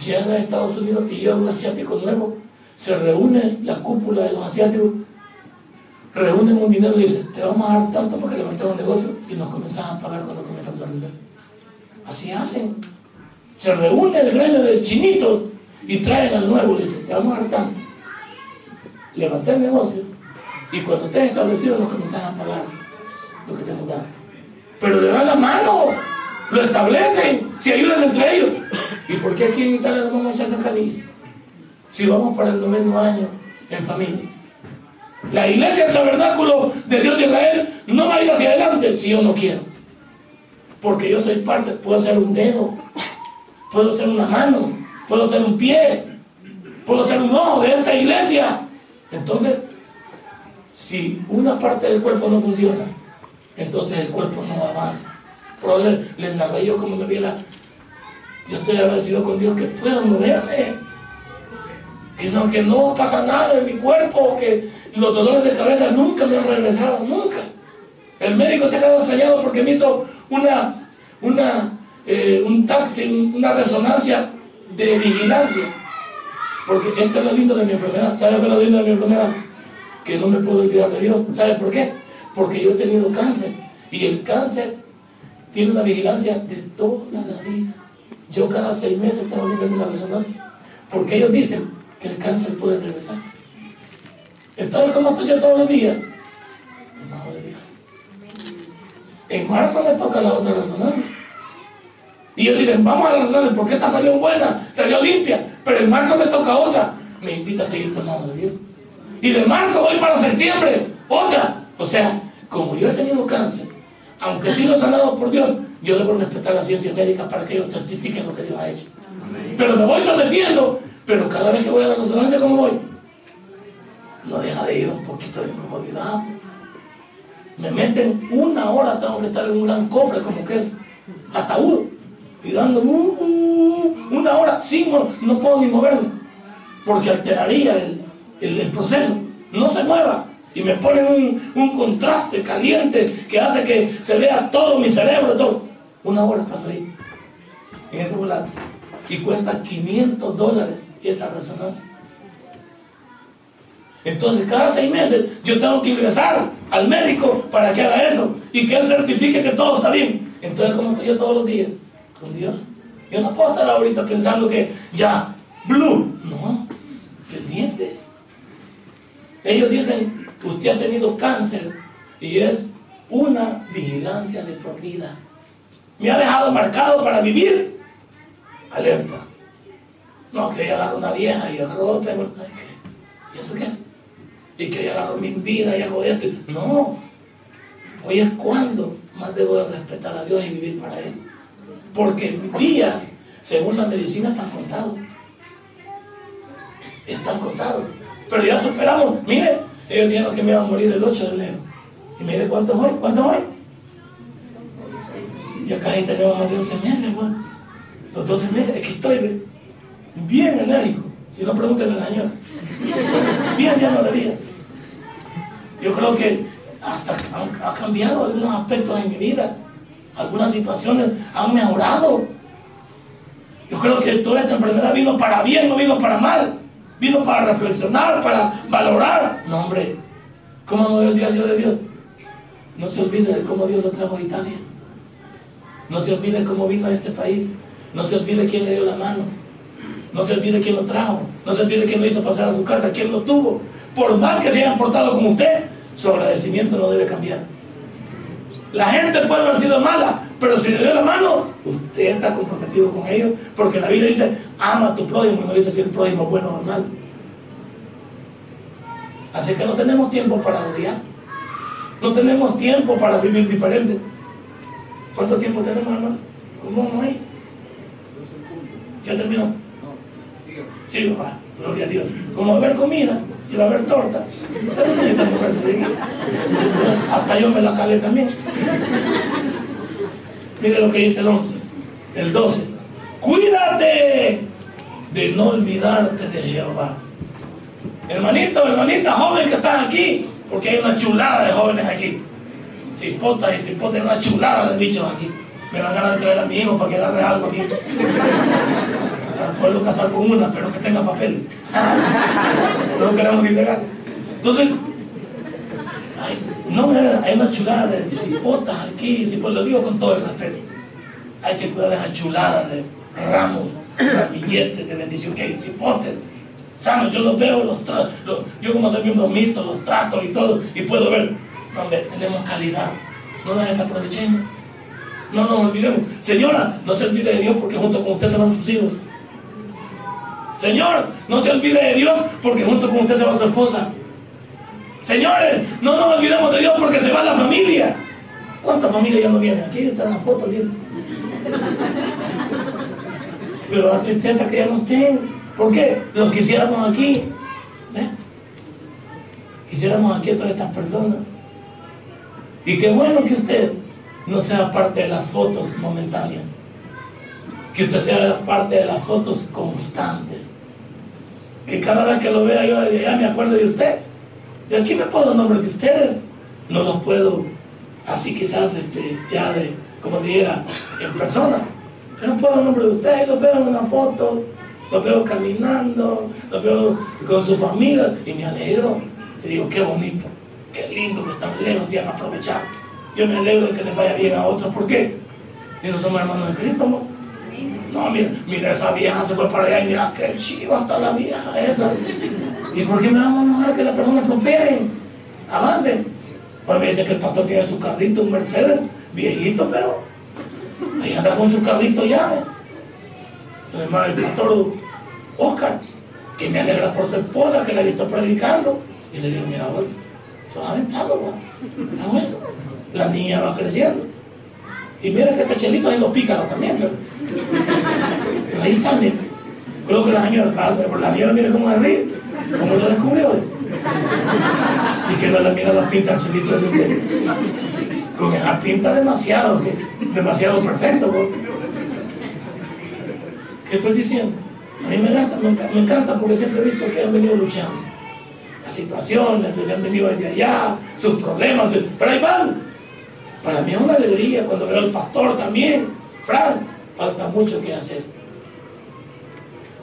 Llegan a Estados Unidos y llega un asiático nuevo. Se reúne la cúpula de los asiáticos. Reúnen un dinero y dicen, te vamos a dar tanto para que levantemos un negocio y nos comenzamos a pagar cuando comienza a atardecer. Así hacen. Se reúne el gremio de chinitos y traen al nuevo y dicen, te vamos a dar tanto. Levanté el negocio y cuando estén establecidos nos comenzamos a pagar lo que te hemos dado. Pero le dan la mano, lo establecen, se ayudan entre ellos. ¿Y por qué aquí en Italia no vamos a echar zancadilla? Si vamos para el noveno año en familia. La iglesia del tabernáculo de Dios de Israel no va a ir hacia adelante si yo no quiero. Porque yo soy parte, puedo ser un dedo, puedo ser una mano, puedo ser un pie, puedo ser un ojo de esta iglesia. Entonces, si una parte del cuerpo no funciona, entonces el cuerpo no avanza. Pero le, le narré yo como me viera. Yo estoy agradecido con Dios que puedo moverme. Que no, que no pasa nada en mi cuerpo, que los dolores de cabeza nunca me han regresado, nunca. El médico se ha quedado extrañado porque me hizo una, una, eh, un taxi, una resonancia de vigilancia. Porque esto es lo lindo de mi enfermedad. ¿Sabe qué es lo lindo de mi enfermedad? Que no me puedo olvidar de Dios. ¿Sabe por qué? Porque yo he tenido cáncer. Y el cáncer tiene una vigilancia de toda la vida. Yo cada seis meses tengo que una resonancia. Porque ellos dicen que el cáncer puede regresar. Entonces, ¿cómo estoy yo todos los días? de Dios. En marzo me toca la otra resonancia. Y ellos dicen, vamos a la resonancia, porque esta salió buena, salió limpia, pero en marzo me toca otra. Me invita a seguir tomando de Dios. Y de marzo voy para septiembre, otra. O sea, como yo he tenido cáncer, aunque sí lo sanado por Dios, yo debo respetar la ciencia médica para que ellos testifiquen lo que Dios ha hecho. Pero me voy sometiendo, pero cada vez que voy a la resonancia, ¿cómo voy? No deja de ir un poquito de incomodidad. Me meten una hora, tengo que estar en un gran cofre, como que es ataúd, y dando uh, una hora, sí, no, puedo ni moverme, porque alteraría el, proceso. No se mueva. Y me ponen un, un, contraste caliente que hace que se vea todo mi cerebro, todo. Una hora paso ahí, en ese volante. Y cuesta 500 dólares esa resonancia. Entonces, cada seis meses yo tengo que ingresar al médico para que haga eso y que él certifique que todo está bien. Entonces, ¿cómo estoy yo todos los días? Con Dios. Yo no puedo estar ahorita pensando que ya, blue. No, pendiente. Ellos dicen, usted ha tenido cáncer y es una vigilancia de por vida. Me ha dejado marcado para vivir. Alerta. No, que yo agarro una vieja y agarro otra. ¿Y eso qué es? Y que yo agarro mi vida y hago esto. No, hoy es cuando más debo de respetar a Dios y vivir para Él. Porque mis días, según la medicina, están contados. Están contados. Pero ya superamos. Mire, ellos dijeron que me iba a morir el 8 de enero. Y mire cuánto hoy, cuánto hoy. Ya casi tenemos más de 12 meses, bueno. Los 12 meses, aquí estoy bien enérgico. Si no, pregúntenle a la señora. Bien lleno de vida. Yo creo que hasta ha cambiado algunos aspectos en mi vida. Algunas situaciones han mejorado. Yo creo que toda esta enfermedad vino para bien, no vino para mal. Vino para reflexionar, para valorar. No, hombre, ¿cómo no voy a olvidar yo de Dios? No se olvide de cómo Dios lo trajo a Italia. No se olvide cómo vino a este país. No se olvide quién le dio la mano. No se olvide quién lo trajo. No se olvide quién lo hizo pasar a su casa, quién lo tuvo. Por mal que se hayan portado con usted, su agradecimiento no debe cambiar. La gente puede haber sido mala, pero si le dio la mano, usted está comprometido con ellos, porque la Biblia dice, ama a tu prójimo, no dice si el prójimo es bueno o malo. Así que no tenemos tiempo para odiar. No tenemos tiempo para vivir diferente. ¿Cuánto tiempo tenemos, hermano? ¿Cómo vamos ahí? ¿Ya terminó? Sí, va, gloria a Dios. Como va a haber comida y va a haber torta. Ustedes no necesitan moverse de Hasta yo me la calé también. Mire lo que dice el 11, el 12. Cuídate de no olvidarte de Jehová. Hermanito, hermanita, joven que están aquí, porque hay una chulada de jóvenes aquí. Cipotas y cipotas, una chulada de bichos aquí. Me van a ganar de traer a mi hijo para que algo aquí puedo casar con una, pero que tenga papeles. no queremos ilegales. Entonces, No, hay una chulada de cipotas aquí, si pues lo digo con todo el respeto. Hay que cuidar esa chulada de ramos, ramilletes de bendición que hay cipotes. Sanos, yo los veo, los, trato, yo como soy miembro mixto, los trato y todo, y puedo ver, hombre, tenemos calidad. No la desaprovechemos. No nos olvidemos. Señora, no se olvide de Dios porque junto con usted se van sus hijos. Señor, no se olvide de Dios porque junto con usted se va su esposa. Señores, no nos olvidemos de Dios porque se va la familia. ¿Cuántas familias ya no vienen? Aquí está la foto, dice. Pero la tristeza que ya nos estén. ¿Por qué? Los quisiéramos aquí. ¿eh? Quisiéramos aquí a todas estas personas. Y qué bueno que usted no sea parte de las fotos momentáneas. Que usted sea parte de las fotos constantes. Que cada vez que lo vea yo ya me acuerdo de usted. Y aquí me puedo nombrar de ustedes. No los puedo así quizás este, ya de, como dijera, en persona. Pero puedo nombre de ustedes, los veo en una foto, los veo caminando, los veo con su familia y me alegro. Y digo, qué bonito, qué lindo que están lejos y han aprovechado. Yo me alegro de que les vaya bien a otros. ¿Por qué? Y no somos hermanos de Cristo, ¿no? No, mira, mira, esa vieja se fue para allá y mira qué chiva está la vieja esa. ¿Y por qué me vamos a dejar que la persona prospere? Avance. Pues me dice que el pastor tiene su carrito, un Mercedes, viejito, pero ahí anda con su carrito ya. Además, el pastor Oscar, que me alegra por su esposa, que le he visto predicando. Y le digo, mira, se va aventando, güey. Está bueno. La niña va creciendo. Y mira que este chelito ahí lo pícaro también, pero ahí está. Creo que la señora, la señora mira cómo de ríe. ¿Cómo lo descubrió eso? Y que no le mira la pinta al chelito ese con esa pinta demasiado, demasiado perfecto. ¿Qué estoy diciendo? A mí me encanta, me encanta, porque siempre he visto que han venido luchando. Las situaciones, que han venido de allá, sus problemas, pero ahí van. Para mí es una alegría cuando veo al pastor también. Frank, falta mucho que hacer.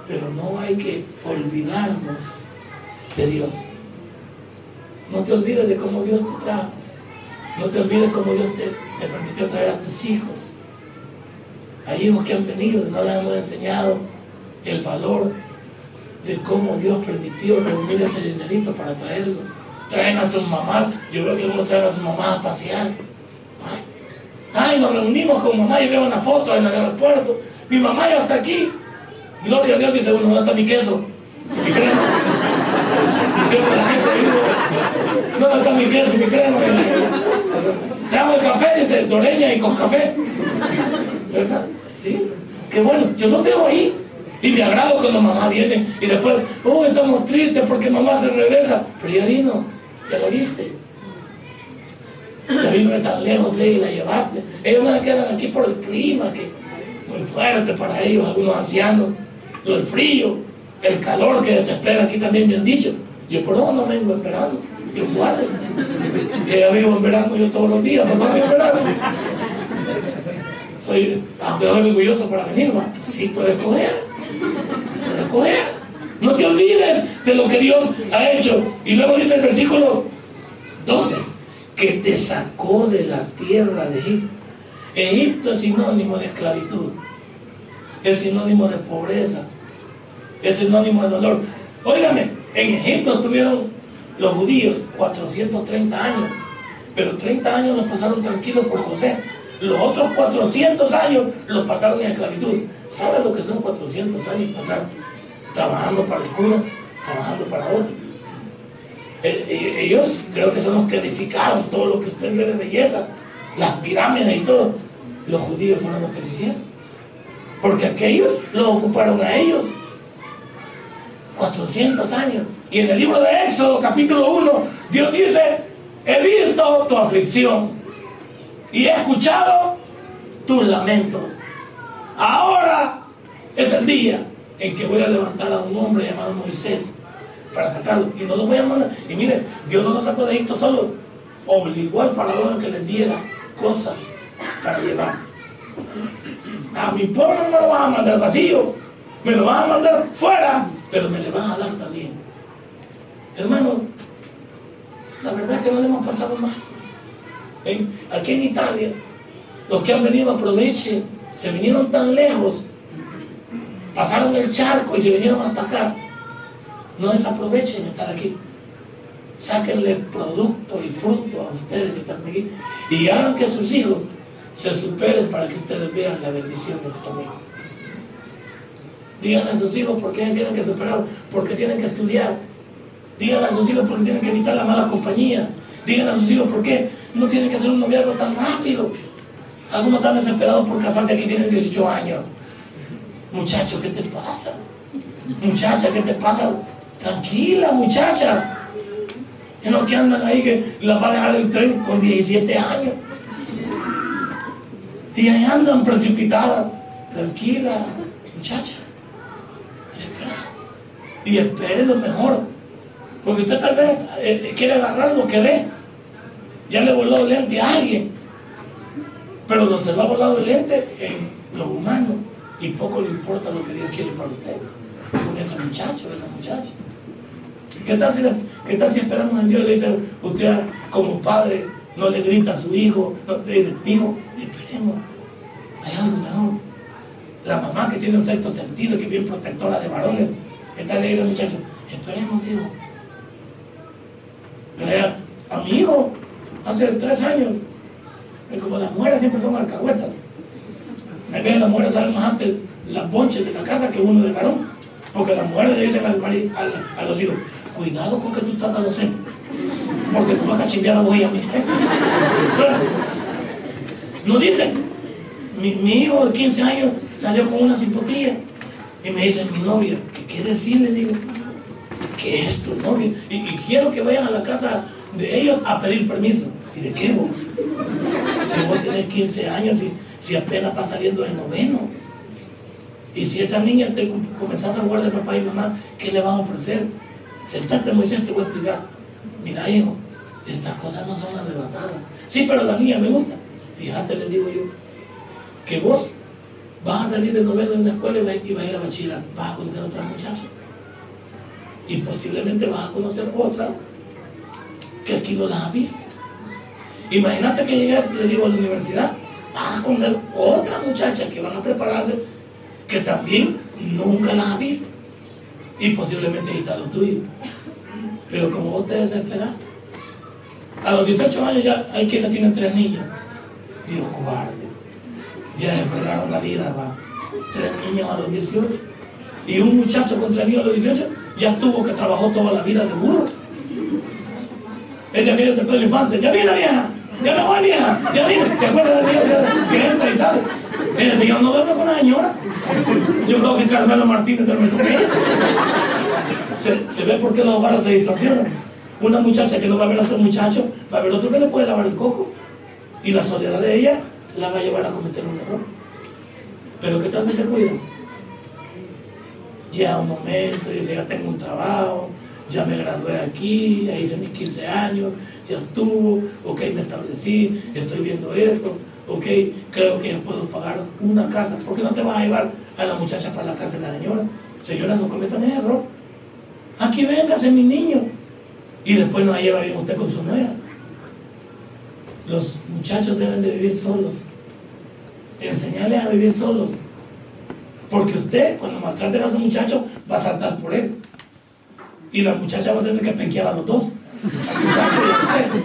Pero no hay que olvidarnos de Dios. No te olvides de cómo Dios te trajo. No te olvides cómo Dios te, permitió traer a tus hijos. Hay hijos que han venido y no les hemos enseñado el valor de cómo Dios permitió reunir ese dinerito para traerlos. Traen a sus mamás, yo veo que algunos traen a sus mamás a pasear. Ay, nos reunimos con mamá y veo una foto en el aeropuerto. Mi mamá ya está aquí. Gloria a Dios, dice uno, ¿dónde está mi queso? Mi crema la no está mi queso, mi crema. Trago el café, dice Doreña y con café. ¿Verdad? Sí. Qué bueno, yo lo veo ahí. Y me agrado cuando mamá viene y después, oh, estamos tristes porque mamá se regresa. Pero ya vino, ya lo viste. Ya vino de tan lejos y la llevaste. Ellos no quedan aquí por el clima, que muy fuerte para ellos, algunos ancianos. El frío, el calor que desespera aquí también me han dicho. Yo por no, no vengo en verano, yo guardo. Que yo vivo en verano yo todos los días, no vengo en verano. Soy, aunque orgulloso para venir, ¿va? sí puedes coger. Puedes coger. No te olvides de lo que Dios ha hecho. Y luego dice el versículo 12, que te sacó de la tierra de Egipto. Egipto es sinónimo de esclavitud, es sinónimo de pobreza, es sinónimo de dolor. Óigame, en Egipto estuvieron los judíos 430 años, pero 30 años los pasaron tranquilos por José. Los otros 400 años los pasaron en esclavitud. ¿Sabe lo que son 400 años pasar trabajando para el cura, trabajando para otro? Eh, eh, ellos creo que son los que edificaron todo lo que usted ve de belleza, las pirámides y todo. Los judíos fueron los que lo hicieron. Porque aquellos los ocuparon a ellos 400 años. Y en el libro de Éxodo, capítulo 1, Dios dice, he visto tu aflicción y he escuchado tus lamentos. Ahora es el día en que voy a levantar a un hombre llamado Moisés para sacarlo. Y no lo voy a mandar. Y mire, Dios no lo sacó de Egipto solo. Obligó al faraón a que le diera cosas para llevar. A mi pueblo no me lo van a mandar vacío. Me lo van a mandar fuera pero me le van a dar también. Hermanos, la verdad es que no le hemos pasado mal. aquí en Italia, los que han venido aprovechen, se vinieron tan lejos, pasaron el charco y se vinieron hasta acá. No desaprovechen estar aquí. Sáquenle producto y fruto a ustedes que están aquí y hagan que sus hijos se superen para que ustedes vean la bendición de su familia. Digan a sus hijos por qué tienen que superar, por qué tienen que estudiar. Digan a sus hijos por qué tienen que evitar la mala compañía. Digan a sus hijos por qué no tienen que hacer un noviazgo tan rápido. Algunos están desesperados por casarse aquí tienen 18 años. Muchacho, ¿qué te pasa? Muchacha, ¿qué te pasa? Tranquila, muchacha. Y no que andan ahí que la va a dejar el tren con 17 años. Y ahí andan precipitadas. Tranquila, muchacha. Espera. Y espere lo mejor. Porque usted tal vez eh, quiere agarrar lo que ve. Ya le voló el lente a alguien. Pero no se va volado el lente en lo humano. Y poco le importa lo que Dios quiere para usted. Con ese muchacho, esa muchacha. ¿Qué tal si, qué tal si esperamos en Dios? Le dice, usted como padre no le grita a su hijo, no, le dice, hijo, esperemos hay algo mejor. La mamá que tiene un sexto sentido, que es bien protectora de varones, ¿qué tal le dice muchacho? Esperemos, hijo. a mi hijo, hace tres años, como las mujeres siempre son alcahuetas, a veces las mujeres saben más antes las ponches de la casa que uno de varón. Porque las mujeres le dicen al marido, a los hijos, cuidado con que tú estás a los porque tú vas a chimbear a vos y a mí. no dicen, mi, hijo de 15 años salió con una simpatía y me dice mi novia, ¿qué quiere decir? Le digo, ¿qué es tu novia? Y, quiero que vayan a la casa de ellos a pedir permiso. ¿Y de qué vos? Si vos tenés 15 años y si apenas va saliendo de noveno. Y si esa niña te comenzás a jugar de papá y mamá, ¿qué le vas a ofrecer? Sentate, Moisés, te voy a explicar. Mira, hijo, estas cosas no son arrebatadas. Sí, pero la niña me gusta. Fíjate, le digo yo, que vos vas a salir de noveno en la escuela y vas a ir a bachillerato, vas a conocer a otra muchacha. Y posiblemente vas a conocer otra que aquí no las has visto. Imagínate que llegas, le digo, a la universidad, vas a conocer otra muchacha que van a prepararse que también nunca las has visto. Y posiblemente está lo tuyo. Pero como vos te desesperas, a los 18 años ya hay quienes tienen tres niños. Dios guarde ya le fregaron la vida va. Tres niños a los 18. Y un muchacho con tres niños a los 18 ya tuvo que trabajar toda la vida de burro. Es de aquellos de Pedro Infante. Ya viene vieja, ya me voy vieja, ya viene. ¿Te acuerdas del señor que, entra y sale? El señor no duerme con la señora. Yo creo que Carmelo Martínez duerme con ella. Se, ve por qué los hogares se distorsionan. Una muchacha que no va a ver a otro muchacho, va a ver otro que le puede lavar el coco. Y la soledad de ella la va a llevar a cometer un error. Pero ¿qué tal si se cuida? Ya un momento, dice, ya tengo un trabajo, ya me gradué aquí, ya hice mis 15 años, ya estuvo, ok, me establecí, estoy viendo esto, ok, creo que ya puedo pagar una casa. ¿Por qué no te vas a llevar a la muchacha para la casa de la señora? Señora, no cometan error. Aquí véngase mi niño. Y después nos lleva bien usted con su nuera. Los muchachos deben de vivir solos. Enseñarles a vivir solos. Porque usted, cuando maltrate a su muchacho, va a saltar por él. Y la muchacha va a tener que penquear a los dos. Al muchacho y a usted.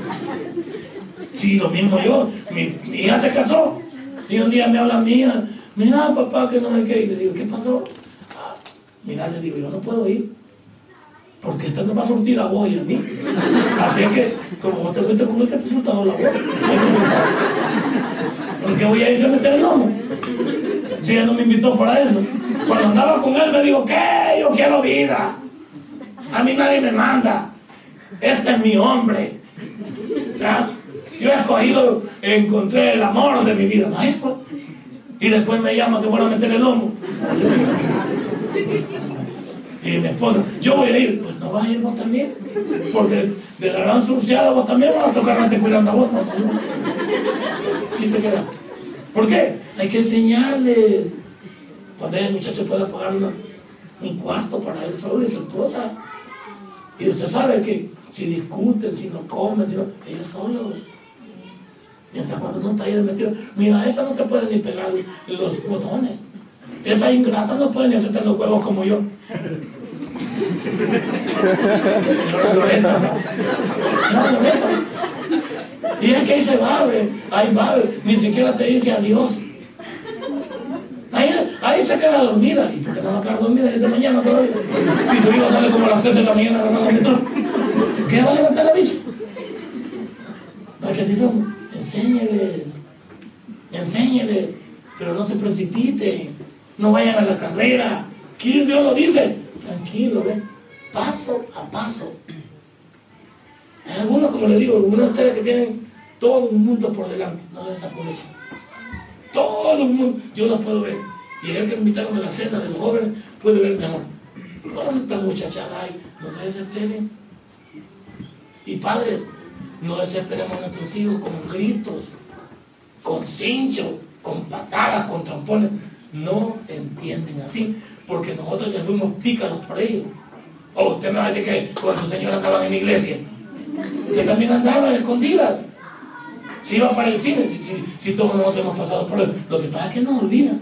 Sí, lo mismo yo. Mi, hija se casó. Y un día me habla mi hija. Mira, papá, que no sé qué. Y le digo, ¿qué pasó? Ah, mira, le digo, yo no puedo ir porque esto no va a surtir a vos y a mí. Así es que, como vos te fuiste con el que te soltado la voz, ¿por qué voy a ir a meter el lomo? Si él no me invitó para eso. Cuando andaba con él me dijo, ¿qué? Yo quiero vida. A mí nadie me manda. Este es mi hombre. Yo he escogido, encontré el amor de mi vida. Pues. Y después me llama que fuera a meter el lomo. Y mi esposa, yo voy a ir, pues no vas a ir vos también, porque de la gran surciada vos también vas a tocar cuidando a vos, no, no, ¿Quién te quedas? ¿Por qué? Hay que enseñarles. Cuando el muchacho pueda pagar un cuarto para él solo y su esposa. Y usted sabe que si discuten, si no comen, si no, ellos solos. Mientras cuando no está ahí de metido, mira, esa no te puede ni pegar los botones. Esa ingrata no puede ni hacerte los huevos como yo. Y es que ahí se va, ahí va, ni siquiera te dice adiós. Ahí, ahí se queda dormida. ¿Y va a quedar dormida desde mañana todavía? Si tu hijo sale como a las 3 de la mañana agarrando ¿qué va a levantar la bicha? Para que así son. Enséñeles. Enséñeles. Pero no se precipiten. No vayan a la carrera. ¿Quién Dios lo dice? Tranquilo, ven. Paso a paso. Hay algunos, como les digo, algunos de ustedes que tienen todo un mundo por delante. No les aprovechen. Todo un mundo. Yo los puedo ver. Y el que me invitaron a la cena de los jóvenes puede ver mejor. ¿Cuánta muchachada hay? No se desesperen. Y padres, no desesperemos a nuestros hijos con gritos, con cincho, con patadas, con trompones. No entienden así, porque nosotros ya fuimos pícaros por ellos. O usted me va a decir que con su señora andaban en la iglesia. Que también andaban escondidas. Si iban para el cine, si, si, todos nosotros hemos pasado por eso. Lo que pasa es que no olvidan.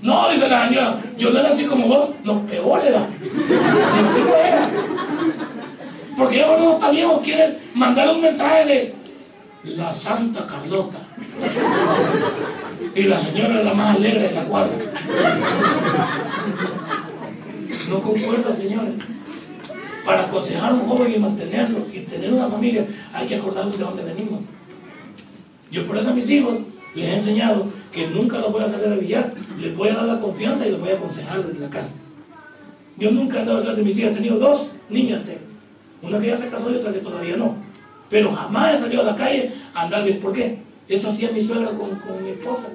No, dice la señora, yo no era así como vos, no, peor era. No era. Porque ellos no también os quieren mandar un mensaje de la Santa Carlota. Y la señora es la más alegre de la cuadra. No concuerda, señores. Para aconsejar a un joven y mantenerlo y tener una familia, hay que acordarnos de dónde venimos. Yo por eso a mis hijos les he enseñado que nunca los voy a salir a billar, les voy a dar la confianza y les voy a aconsejar desde la casa. Yo nunca he andado detrás de mis hijas, he tenido dos niñas, una que ya se casó y otra que todavía no. Pero jamás he salido a la calle a andar bien. ¿Por qué? Eso hacía mi suegra con, con mi esposa.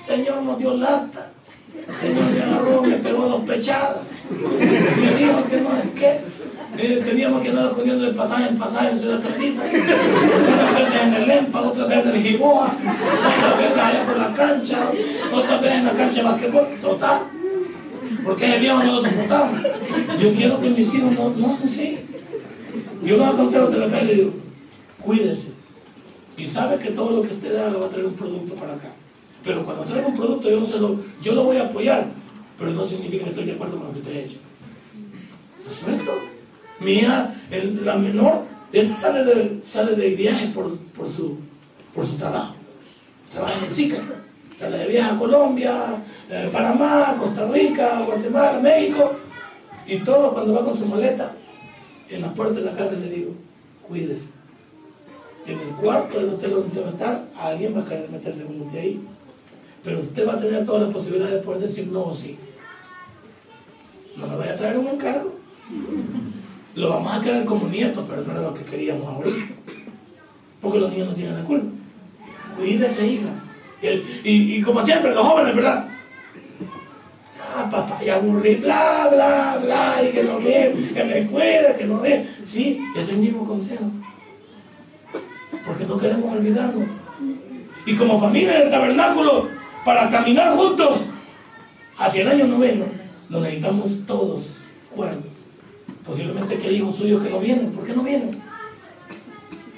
Señor nos dio lata. Señor me agarró, me pegó dos pechadas. Me dijo que no es que. Eh, teníamos que andar escondiendo de pasaje en pasaje en Ciudad Cardiza. Unas veces en el EMPA, otras veces en el Giboa, otras veces allá por la cancha, otras veces en la cancha de basquetbol. Total. Porque el viejo no lo. Yo quiero que mis hijos no, no, sí. Yo los aconsejo de la calle y le digo, cuídese. Y sabe que todo lo que usted haga va a traer un producto para acá. Pero cuando traiga un producto yo no se lo, yo lo voy a apoyar, pero no significa que estoy de acuerdo con lo que usted ha hecho. ¿No es cierto? Mi hija, la menor, esa sale de, sale de viaje por, por, su, por su trabajo. Trabaja en SICA. Sale de viaje a Colombia, eh, Panamá, Costa Rica, Guatemala, México. Y todo cuando va con su maleta, en la puerta de la casa le digo, cuídese. En el cuarto del hotel donde usted va a estar, alguien va a querer meterse con usted ahí. Pero usted va a tener todas las posibilidades de poder decir no o sí. No me vaya a traer un encargo. Lo vamos a querer como nietos, pero no era lo que queríamos ahorita. Porque los niños no tienen la culpa. Cuídese, hija. Y, y como siempre, los jóvenes, ¿verdad? Ah, papá, ya aburrí, bla, bla, bla, y que no me, que me cuide, que no me. Sí, es el mismo consejo. Porque no queremos olvidarnos. Y como familia del tabernáculo, para caminar juntos hacia el año noveno, nos necesitamos todos cuerdos. Posiblemente que hay hijos suyos que no vienen. ¿Por qué no vienen?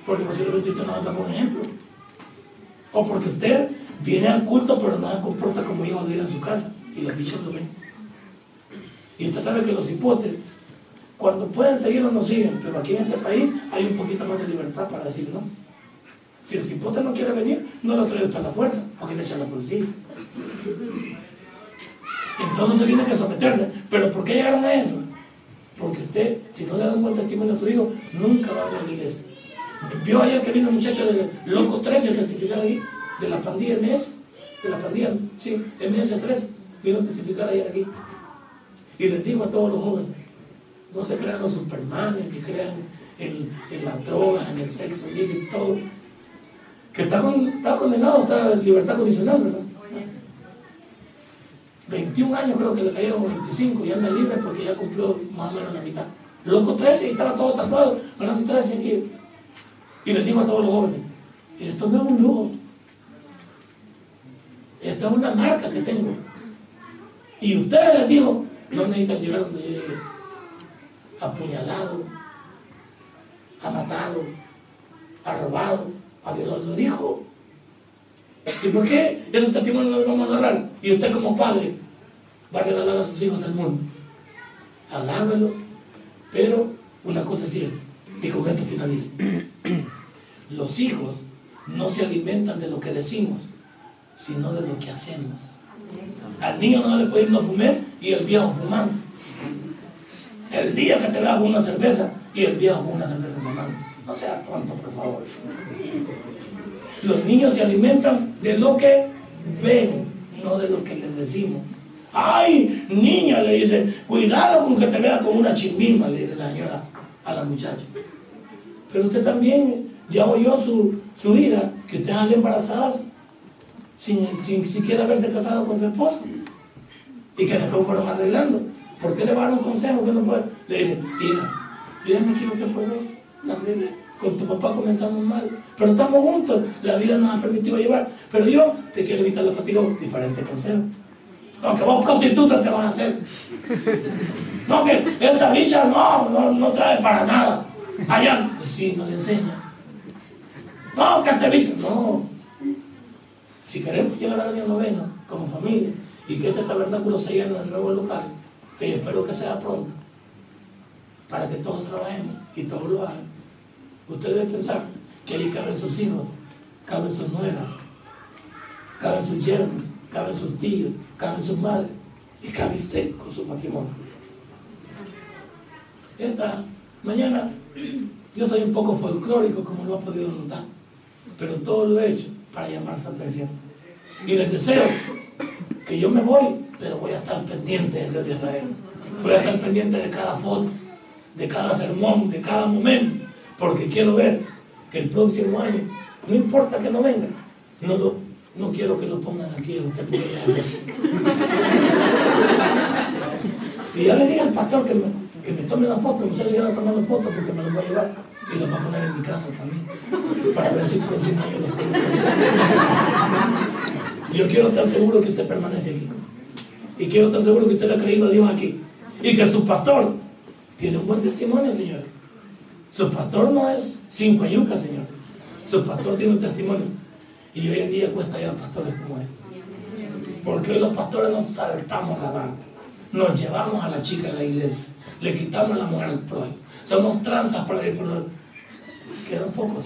Porque posiblemente usted no da un ejemplo. O porque usted viene al culto pero no se comporta como hijo de ir en su casa. Y los bichos lo ven. Y usted sabe que los hipotes, cuando pueden seguir no siguen, pero aquí en este país hay un poquito más de libertad para decir no. Si el cipote no quiere venir, no lo trae usted a la fuerza, porque le echa la policía. Entonces usted tiene que someterse. ¿Pero por qué llegaron a eso? Porque usted, si no le da un buen testimonio a su hijo, nunca va a venir a la iglesia. Vio ayer que vino un muchacho del Loco 13 a testificar ahí, de la pandilla MS, de la pandilla, sí, MS3, vino a testificar ayer aquí. Y les digo a todos los jóvenes, no se crean los supermanes, ni crean en, en las drogas, en el sexo dicen todo. Que está, está condenado, está en libertad condicional, ¿verdad? 21 años creo que le cayeron 25 y anda libre porque ya cumplió más o menos la mitad. Loco 13 y estaba todo tatuado, eran 13 aquí. Y les digo a todos los jóvenes, esto no es un lujo. Esto es una marca que tengo. Y ustedes les digo, no necesitan llegar donde llegue. Apuñalado, ha matado, ha robado, a Dios lo dijo ¿Y por qué esos testimonios no los vamos a agarrar? Y usted como padre va a regalar a sus hijos al mundo. Agárrelos, pero una cosa es cierta, y con esto finalizo. Los hijos no se alimentan de lo que decimos, sino de lo que hacemos. Al niño no le puede ir no fumes y el viejo fumando. El día que te vea con una cerveza y el viejo una cerveza mamando. No sea tonto, por favor. Los niños se alimentan de lo que ven, no de lo que les decimos. Ay, niña, le dice, cuidado con que te vea con una chimbimba, le dice la señora a la muchacha. Pero usted también ya oyó su, su hija que usted salió embarazada sin, sin siquiera haberse casado con su esposo. Y que después fueron arreglando. ¿Por qué le va a dar un consejo que no puede? Le dice, hija, yo me equivoqué por vos. La verdad, con tu papá comenzamos mal. Pero estamos juntos. La vida nos ha permitido llevar. Pero yo te quiero evitar la fatiga. Diferente consejo. No, que vos prostituta te vas a hacer. No, que esta bicha no, no, no trae para nada. Allá, pues sí, no le enseña. No, que esta bicha, no. Si queremos llegar al año noveno como familia y que este tabernáculo se llene en el nuevo local, que yo espero que sea pronto, para que todos trabajemos y todos lo hagan. Ustedes deben pensar que ahí caben sus hijos, caben sus nueras, caben sus yernos, caben sus tíos, caben sus madres y cabe usted con su matrimonio. Esta mañana yo soy un poco folclórico, como lo ha podido notar, pero todo lo he hecho para llamar su atención. Y les deseo que yo me voy, pero voy a estar pendiente del Dios de Israel. Voy a estar pendiente de cada foto, de cada sermón, de cada momento, porque quiero ver que el próximo año, no importa que no vengan, no, no quiero que lo pongan aquí, a ver. Y ya le dije al pastor que me, que me tome una foto, el muchacho ya tomar una foto porque me lo voy a llevar y lo voy a poner en mi casa también, para ver si el próximo año lo Yo quiero estar seguro que usted permanece aquí. Y quiero estar seguro que usted le ha creído a Dios aquí. Y que su pastor tiene un buen testimonio, Señor. Su pastor no es cinco yucas, Señor. Su pastor tiene un testimonio. Y hoy en día cuesta hallar pastores como este. Porque hoy los pastores nos saltamos la barca. Nos llevamos a la chica de la iglesia. Le quitamos la mujer al prójimo. Somos tranzas para ir por Quedan pocos.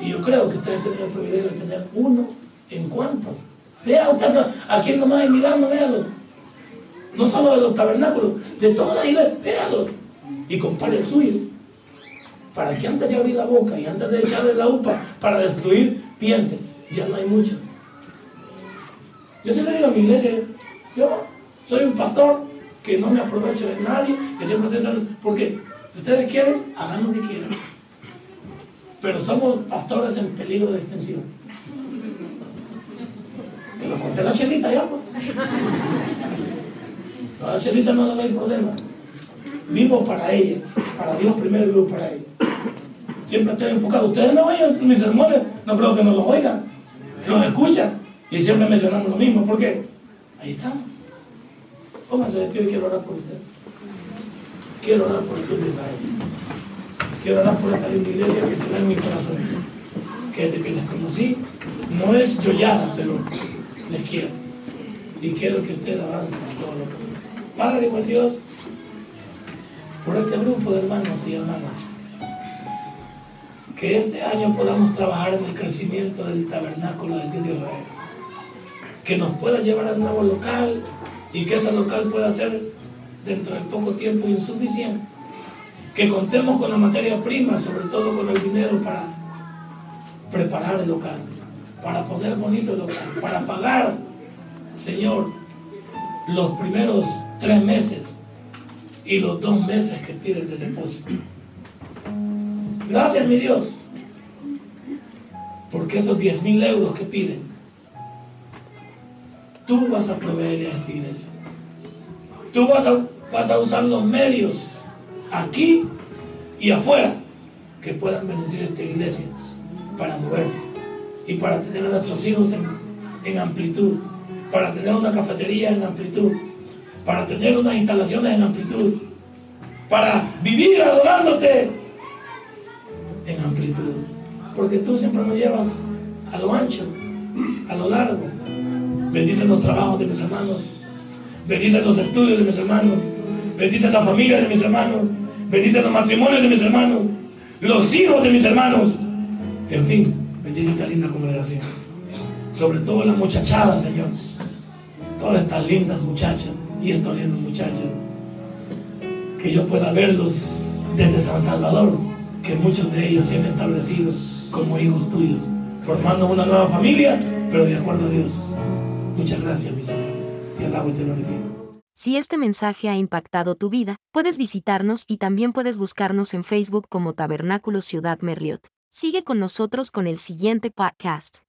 Y yo creo que ustedes tienen el privilegio de tener uno en cuantos. Vea usted, aquí nomás en Milano, véalos. No solo de los tabernáculos, de todas las iglesias, véalos. Y compare el suyo. Para que antes de abrir la boca y antes de echarle la upa para destruir, piense, ya no hay muchos. Yo sí le digo a mi iglesia, yo soy un pastor que no me aprovecho de nadie, que siempre estoy porque si ustedes quieren, hagan lo que quieran. Pero somos pastores en peligro de extensión. Que lo conté la chelita ya, pues. La chelita no le doy problema. Vivo para ella, para Dios primero vivo para ella. Siempre estoy enfocado. Ustedes me oyen mis sermones, no creo que no los oigan. Los escuchan. Y siempre mencionamos lo mismo. ¿Por qué? Ahí estamos. Póngase de pie y quiero orar por usted. Quiero orar por Dios de. Quiero orar por esta linda iglesia que se ve en mi corazón. Que desde que les conocí, no es yollada, pero les quiero. Y quiero que usted avance todo lo que buen Dios, por este grupo de hermanos y hermanas. Que este año podamos trabajar en el crecimiento del tabernáculo del Dios de Israel. Que nos pueda llevar al nuevo local y que ese local pueda ser dentro de poco tiempo insuficiente. Que contemos con la materia prima, sobre todo con el dinero para preparar el local, para poner bonito el local, para pagar, Señor, los primeros tres meses y los dos meses que piden de depósito. Gracias, mi Dios, porque esos 10 mil euros que piden, tú vas a proveerle a esta iglesia. Tú vas a, vas a usar los medios aquí y afuera que puedan bendecir esta iglesia para moverse y para tener a nuestros hijos en, en amplitud, para tener una cafetería en amplitud, para tener unas instalaciones en amplitud, para vivir adorándote en amplitud. Porque tú siempre nos llevas a lo ancho a lo largo. Bendice los trabajos de mis hermanos. Bendice los estudios de mis hermanos. Bendice la familia de mis hermanos. Bendice los matrimonios de mis hermanos. Los hijos de mis hermanos. En fin, bendice esta linda congregación. Sobre todo la muchachada, Señor. Todas estas lindas muchachas y estos lindos muchachos. Que yo pueda verlos desde San Salvador. Que muchos de ellos se han establecido como hijos tuyos. Formando una nueva familia, pero de acuerdo a Dios. Muchas gracias, mi Señor. Te alabo y te glorifico. Si este mensaje ha impactado tu vida, puedes visitarnos y también puedes buscarnos en Facebook como Tabernáculo Ciudad Merliot. Sigue con nosotros con el siguiente podcast.